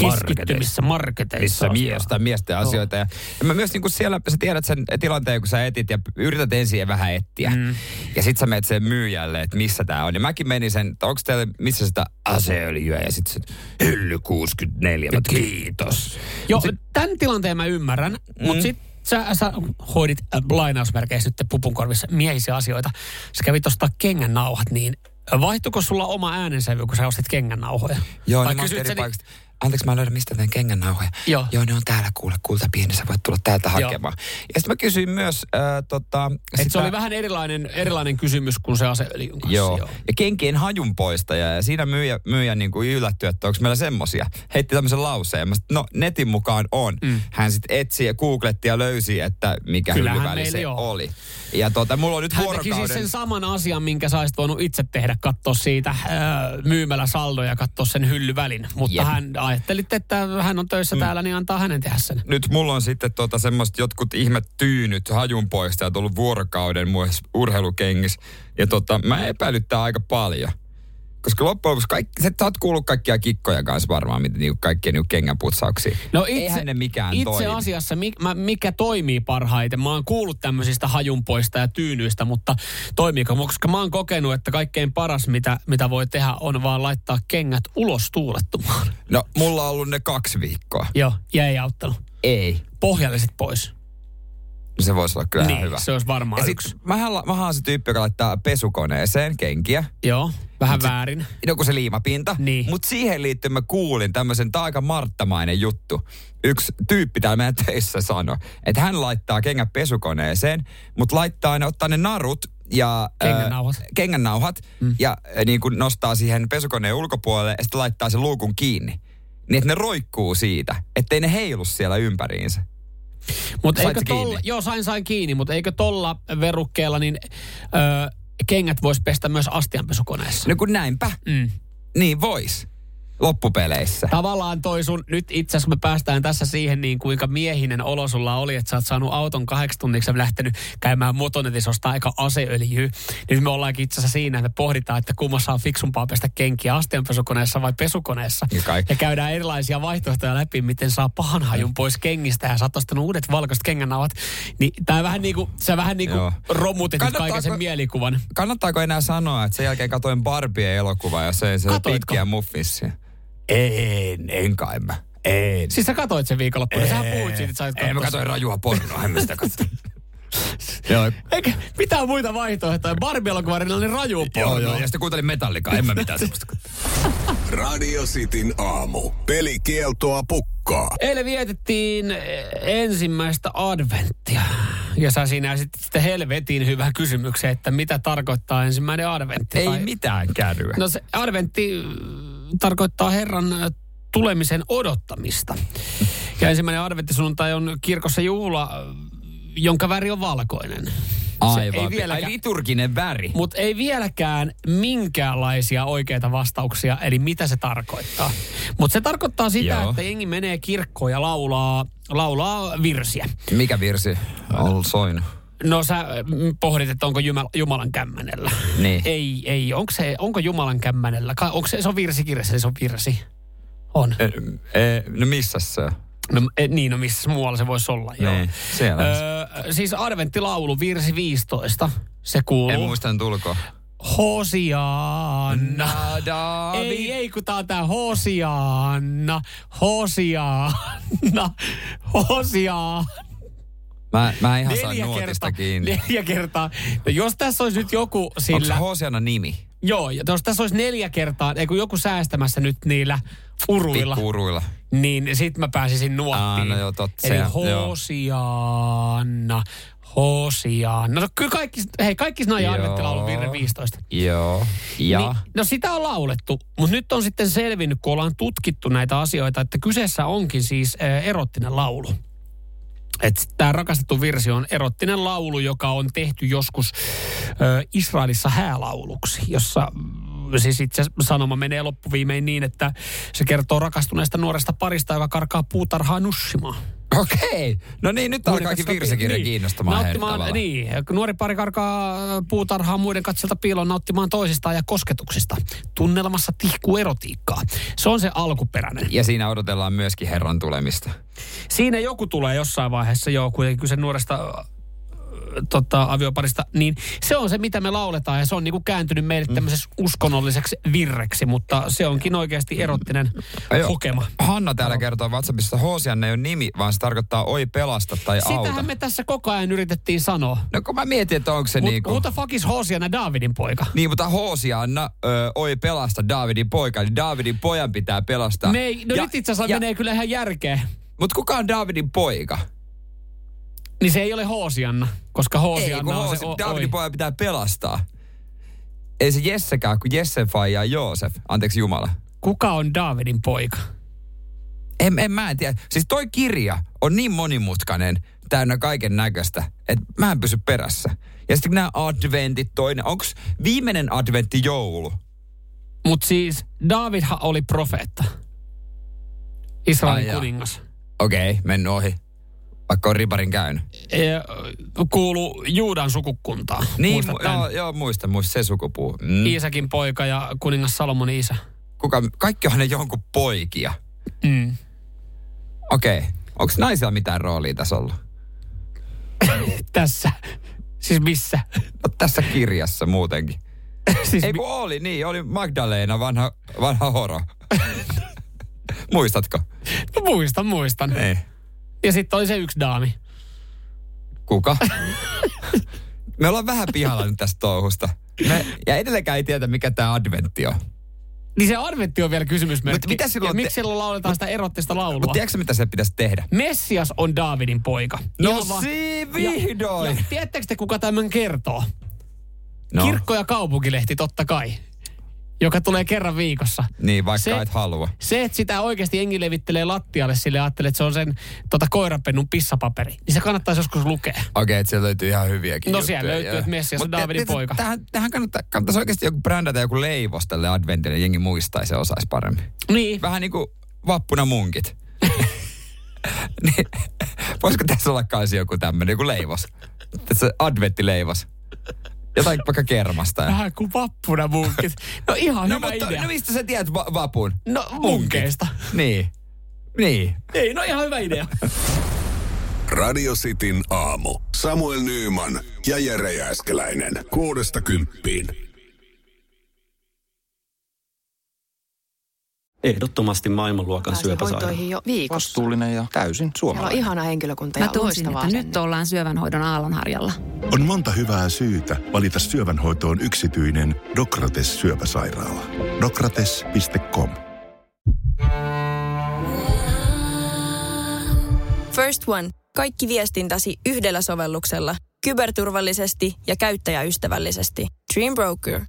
keskittymissä marketeissa.
Missä miestä, miesten asioita. Ja, ja mä myös niin kuin siellä, sä tiedät sen tilanteen, kun sä etit ja yrität ensin vähän etsiä. Mm. Ja sit sä menet sen myyjälle, että missä tää on. Ja mäkin menin sen, että onko teillä missä sitä aseöljyä. Ja sit se, hylly 64. Mä, kiitos.
Joo, tämän tilanteen mä ymmärrän, mm. mutta sit sä, sä hoidit äh, lainausmerkeissä nyt pupun korvissa miehisiä asioita. Sä kävit ostaa kengän nauhat, niin vaihtuiko sulla oma äänensävy, kun sä ostit kengän nauhoja?
Joo,
Vai
ne
kysyit
eri paikasta. Anteeksi, mä en löydä mistä teen kengän nauhoja.
Joo.
Joo, ne on täällä kuule, kulta pieni, sä voit tulla täältä
Joo.
hakemaan. Ja sitten mä kysyin myös, äh, tota...
Et se oli vähän erilainen, erilainen kysymys kuin se aseöljyn kanssa.
Joo. ja kenkien hajun poistaja. Ja siinä myyjä, myyjä niin kuin yllättyi, että onko meillä semmosia. Heitti tämmöisen lauseen. Mä sit, no netin mukaan on. Mm. Hän sitten etsi ja googletti ja löysi, että mikä
Kyllähän
hyllyväli se
jo.
oli. Ja tota, mulla on nyt
Hän
vuorokauden...
teki siis sen saman asian, minkä sä olisit voinut itse tehdä, katsoa siitä ää, myymällä saldoja ja katsoa sen hyllyvälin. Mutta
Jep.
hän ajattelit, että hän on töissä mm. täällä, niin antaa hänen tehdä sen.
nyt mulla on sitten tota semmoiset jotkut ihme tyynyt hajunpoistajat ollut vuorokauden myös urheilukengissä. Ja tota, mä epäilyttää aika paljon. Koska loppujen lopuksi kaikki, sä oot kuullut kaikkia kikkoja kanssa varmaan, mitä niinku kaikkia niinku kengänputsauksia.
No itse,
Eihän ne mikään
itse
toimi.
asiassa, mi, mä, mikä toimii parhaiten, mä oon kuullut tämmöisistä hajunpoista ja tyynyistä, mutta toimiiko? Koska mä oon kokenut, että kaikkein paras, mitä, mitä voi tehdä, on vaan laittaa kengät ulos tuulettumaan.
No, mulla on ollut ne kaksi viikkoa.
Joo, ja ei auttanut.
Ei.
pohjalliset pois.
Se voisi olla kyllä
Niin,
hyvä.
se olisi varmaan
ja
yksi.
mähän, mähän on se tyyppi, joka laittaa pesukoneeseen kenkiä.
Joo, vähän
Mut se-
väärin.
No kun se liimapinta.
Niin.
Mutta siihen liittyen mä kuulin tämmöisen, tää on aika marttamainen juttu. Yksi tyyppi täällä meidän töissä sanoi, että hän laittaa kengät pesukoneeseen, mutta laittaa ne, ottaa ne narut ja...
Kengännauhat.
Äh, kengännauhat mm. ja äh, niin kuin nostaa siihen pesukoneen ulkopuolelle ja sitten laittaa sen luukun kiinni. Niin että ne roikkuu siitä, ettei ne heilu siellä ympäriinsä. Sait
eikö tolla,
kiinni?
joo sain sain kiinni, mutta eikö tolla verukkeella niin ö, kengät voisi pestä myös astianpesukoneessa?
No kun näinpä.
Mm.
Niin vois. Loppupeleissä.
Tavallaan toi sun, nyt itse asiassa me päästään tässä siihen niin kuinka miehinen olo sulla oli, että sä oot saanut auton kahdeksi tunniksi ja lähtenyt käymään motonetissä ostaa aika aseöljyä. Nyt me ollaankin itse asiassa siinä, että me pohditaan, että kummassa on fiksumpaa pestä kenkiä astianpesukoneessa vai pesukoneessa.
Ja.
Ja käydään erilaisia vaihtoehtoja läpi, miten saa pahan hajun pois kengistä ja sä ostanut uudet valkoiset kengännauhat. Niin tää vähän niin kuin, sä vähän niin kuin
Joo.
romutit kaiken sen mielikuvan.
Kannattaako enää sanoa, että sen jälkeen katoin Barbie elokuva ja se, se pitkiä muffinssia? En, en kai mä. En.
Siis sä katoit sen viikonloppuna, sähän puhuit siitä, että sä oot
En mä katsoin rajua pornoa, en mä sitä. Joo,
Eikä mitään muita vaihtoehtoja. Barbie-elokuva oli raju
joo, joo. Ja sitten kuuntelin metallikaa, en mä mitään semmoista.
Radio Cityn aamu. Pelikieltoa pukkaa.
Eilen vietettiin eh, ensimmäistä adventtia. Ja sä siinä sitten sitten helvetin hyvä kysymyksen, että mitä tarkoittaa ensimmäinen adventti.
Ei
Tai-
mitään käryä.
No se adventti tarkoittaa Herran tulemisen odottamista. Ja ensimmäinen adventtisunnuntai on kirkossa juhla, jonka väri on valkoinen. Se
Aivan.
Ei vieläkään,
Ai liturginen väri.
mutta ei vieläkään minkäänlaisia oikeita vastauksia, eli mitä se tarkoittaa. Mutta se tarkoittaa sitä,
Joo.
että jengi menee kirkkoon ja laulaa, laulaa virsiä.
Mikä virsi on soinut?
No sä mm, pohdit, että onko Jumal, Jumalan kämmänellä.
Niin.
Ei, ei. Onko, se, onko Jumalan kämmänellä? Kai- Onko se, se on virsikirjassa, se on virsi. On.
E, e, no missä se on?
No, e, niin, no missä muualla se voisi olla, joo.
Niin, siellä.
Öö, siis adventtilaulu, virsi 15. Se kuuluu.
En muista nyt ulkoa.
Hosianna.
David.
Ei, ei, kun tää on tää Hosianna. Hosianna. Hosianna.
Mä, mä ihan
Neljä
nuotista
kertaa.
kiinni.
Neljä kertaa. No jos tässä olisi nyt joku
Onko se
sillä...
Nimi?
Joo, ja jos tässä olisi neljä kertaa, ei kun joku säästämässä nyt niillä uruilla,
Pikkuuruilla.
niin sit mä pääsisin nuottiin.
Aa, no joo, totta,
Eli. Hosianna, Hosianna. No kyllä kaikki, hei, kaikki nämä
Joo.
adventtilaulun virre 15.
Joo. Ja?
Niin, no sitä on laulettu, mutta nyt on sitten selvinnyt, kun ollaan tutkittu näitä asioita, että kyseessä onkin siis äh, erottinen laulu. Tämä rakastettu virsi on erottinen laulu, joka on tehty joskus ö, Israelissa häälauluksi, jossa mm, siis itse sanoma menee loppuviimein niin, että se kertoo rakastuneesta nuoresta parista, joka karkaa puutarhaa nussimaan.
Okei. No niin, nyt alkaa kaikki
katselta-
virsikirja
niin.
kiinnostamaan heitä
Nauttimaan. Niin, nuori pari karkaa puutarhaa muiden katselta piiloon nauttimaan toisistaan ja kosketuksista. Tunnelmassa tihkuu erotiikkaa. Se on se alkuperäinen.
Ja siinä odotellaan myöskin Herran tulemista.
Siinä joku tulee jossain vaiheessa, joo, kuitenkin kyse nuoresta äh, tota, avioparista, niin se on se, mitä me lauletaan ja se on niinku kääntynyt meille
Mm.
tämmöiseksi uskonnolliseksi virreksi, mutta se onkin oikeasti erottinen
Joo.
hokema.
Hanna täällä kertoo WhatsAppissa, että Hosianne ei ole nimi, vaan se tarkoittaa oi pelasta tai auta.
Sitähän me tässä koko ajan yritettiin sanoa.
No kun mä mietin, että onko se
Mut,
niinku...
Mutta fuck is Hosiana Davidin poika.
Niin, mutta Hosianna ö, oi pelasta Davidin poika, niin Davidin pojan pitää pelastaa.
Me ei, no nyt itse asiassa menee kyllä ihan järkeen.
Mutta kuka on Davidin poika?
Niin se ei ole Hosianna, koska
Ei,
Hosianna
kun
on
Hoosi,
se
pojan pitää pelastaa. Ei se Jessekään, kun Jessen faija Joosef. Anteeksi Jumala.
Kuka on Davidin poika?
En, en mä en tiedä. Siis toi kirja on niin monimutkainen, täynnä kaiken näköistä, että mä en pysy perässä. Ja sitten nämä adventit toinen. Onks viimeinen adventti joulu?
Mutta siis Davidhan oli profeetta. Israelin kuningas.
Okei, okay, mennyt ohi. Vaikka on riparin käynyt.
Ja kuulu Juudan sukukuntaan.
Niin, mu- joo, joo, muista, muista se sukupuu. Mm.
Iisakin poika ja kuningas Salomonin isä.
Kuka, kaikki on ne jonkun poikia.
Mm.
Okei. Okay. Onko naisilla mitään roolia tässä ollut?
Tässä. Siis missä?
No, tässä kirjassa muutenkin.
siis
Ei kun oli, niin. Oli Magdalena, vanha, vanha horo. Muistatko?
No muistan, muistan.
Ei.
Ja sitten oli se yksi daami.
Kuka? Me ollaan vähän pihalla nyt tästä touhusta. Me, ja edelleenkään ei tiedä, mikä tämä adventti on.
Niin se adventti on vielä kysymysmerkki.
Mutta mitä silloin
ja
te-
miksi silloin lauletaan sitä erottista laulua?
Mutta tiedätkö mitä se pitäisi tehdä?
Messias on Daavidin poika.
No
vaan-
si- vihdoin.
Ja, ja tiedättekö te, kuka tämän kertoo?
No.
Kirkko- ja kaupunkilehti totta kai. Joka tulee kerran viikossa.
Niin, vaikka
Se-
et halua.
Se, että sitä oikeasti jengi levittelee lattialle sille ja ajattelee, että se on sen tota, koiranpennun pissapaperi, niin se kannattaisi joskus lukea.
Okei, että siellä löytyy ihan hyviäkin
No siellä löytyy, että Messias on Daavidin
te-
poika.
Tähän, tähän kannattaa, kannattaisi oikeasti joku brändätä joku leivos tälle adventille, jengi muistaisi ja osaisi paremmin.
Niin.
Vähän niin kuin vappuna munkit. niin, voisiko tässä olla kanssa joku tämmöinen, joku leivos? Tässä adventtileivos. Jotain vaikka kermasta. Ja...
Vähän kuin vappuna munkit. No ihan
No,
hyvä
mutta,
idea.
no mistä sä tiedät va- vapun?
No munkeista.
Niin. Niin.
Ei, no ihan hyvä idea.
Radio Cityn aamu. Samuel Nyyman ja Jere Jääskeläinen. Kuudesta kymppiin.
Ehdottomasti maailmanluokan syöpäsairaala.
hoitoihin jo viikossa.
Vastuullinen ja täysin
Siellä on
suomalainen.
ihana henkilökunta
Mä
ja loistavaa
että nyt ollaan syövänhoidon aallonharjalla.
On monta hyvää syytä valita syövänhoitoon yksityinen Dokrates syöpäsairaala. Dokrates.com
First One. Kaikki viestintäsi yhdellä sovelluksella. Kyberturvallisesti ja käyttäjäystävällisesti. Dream Broker.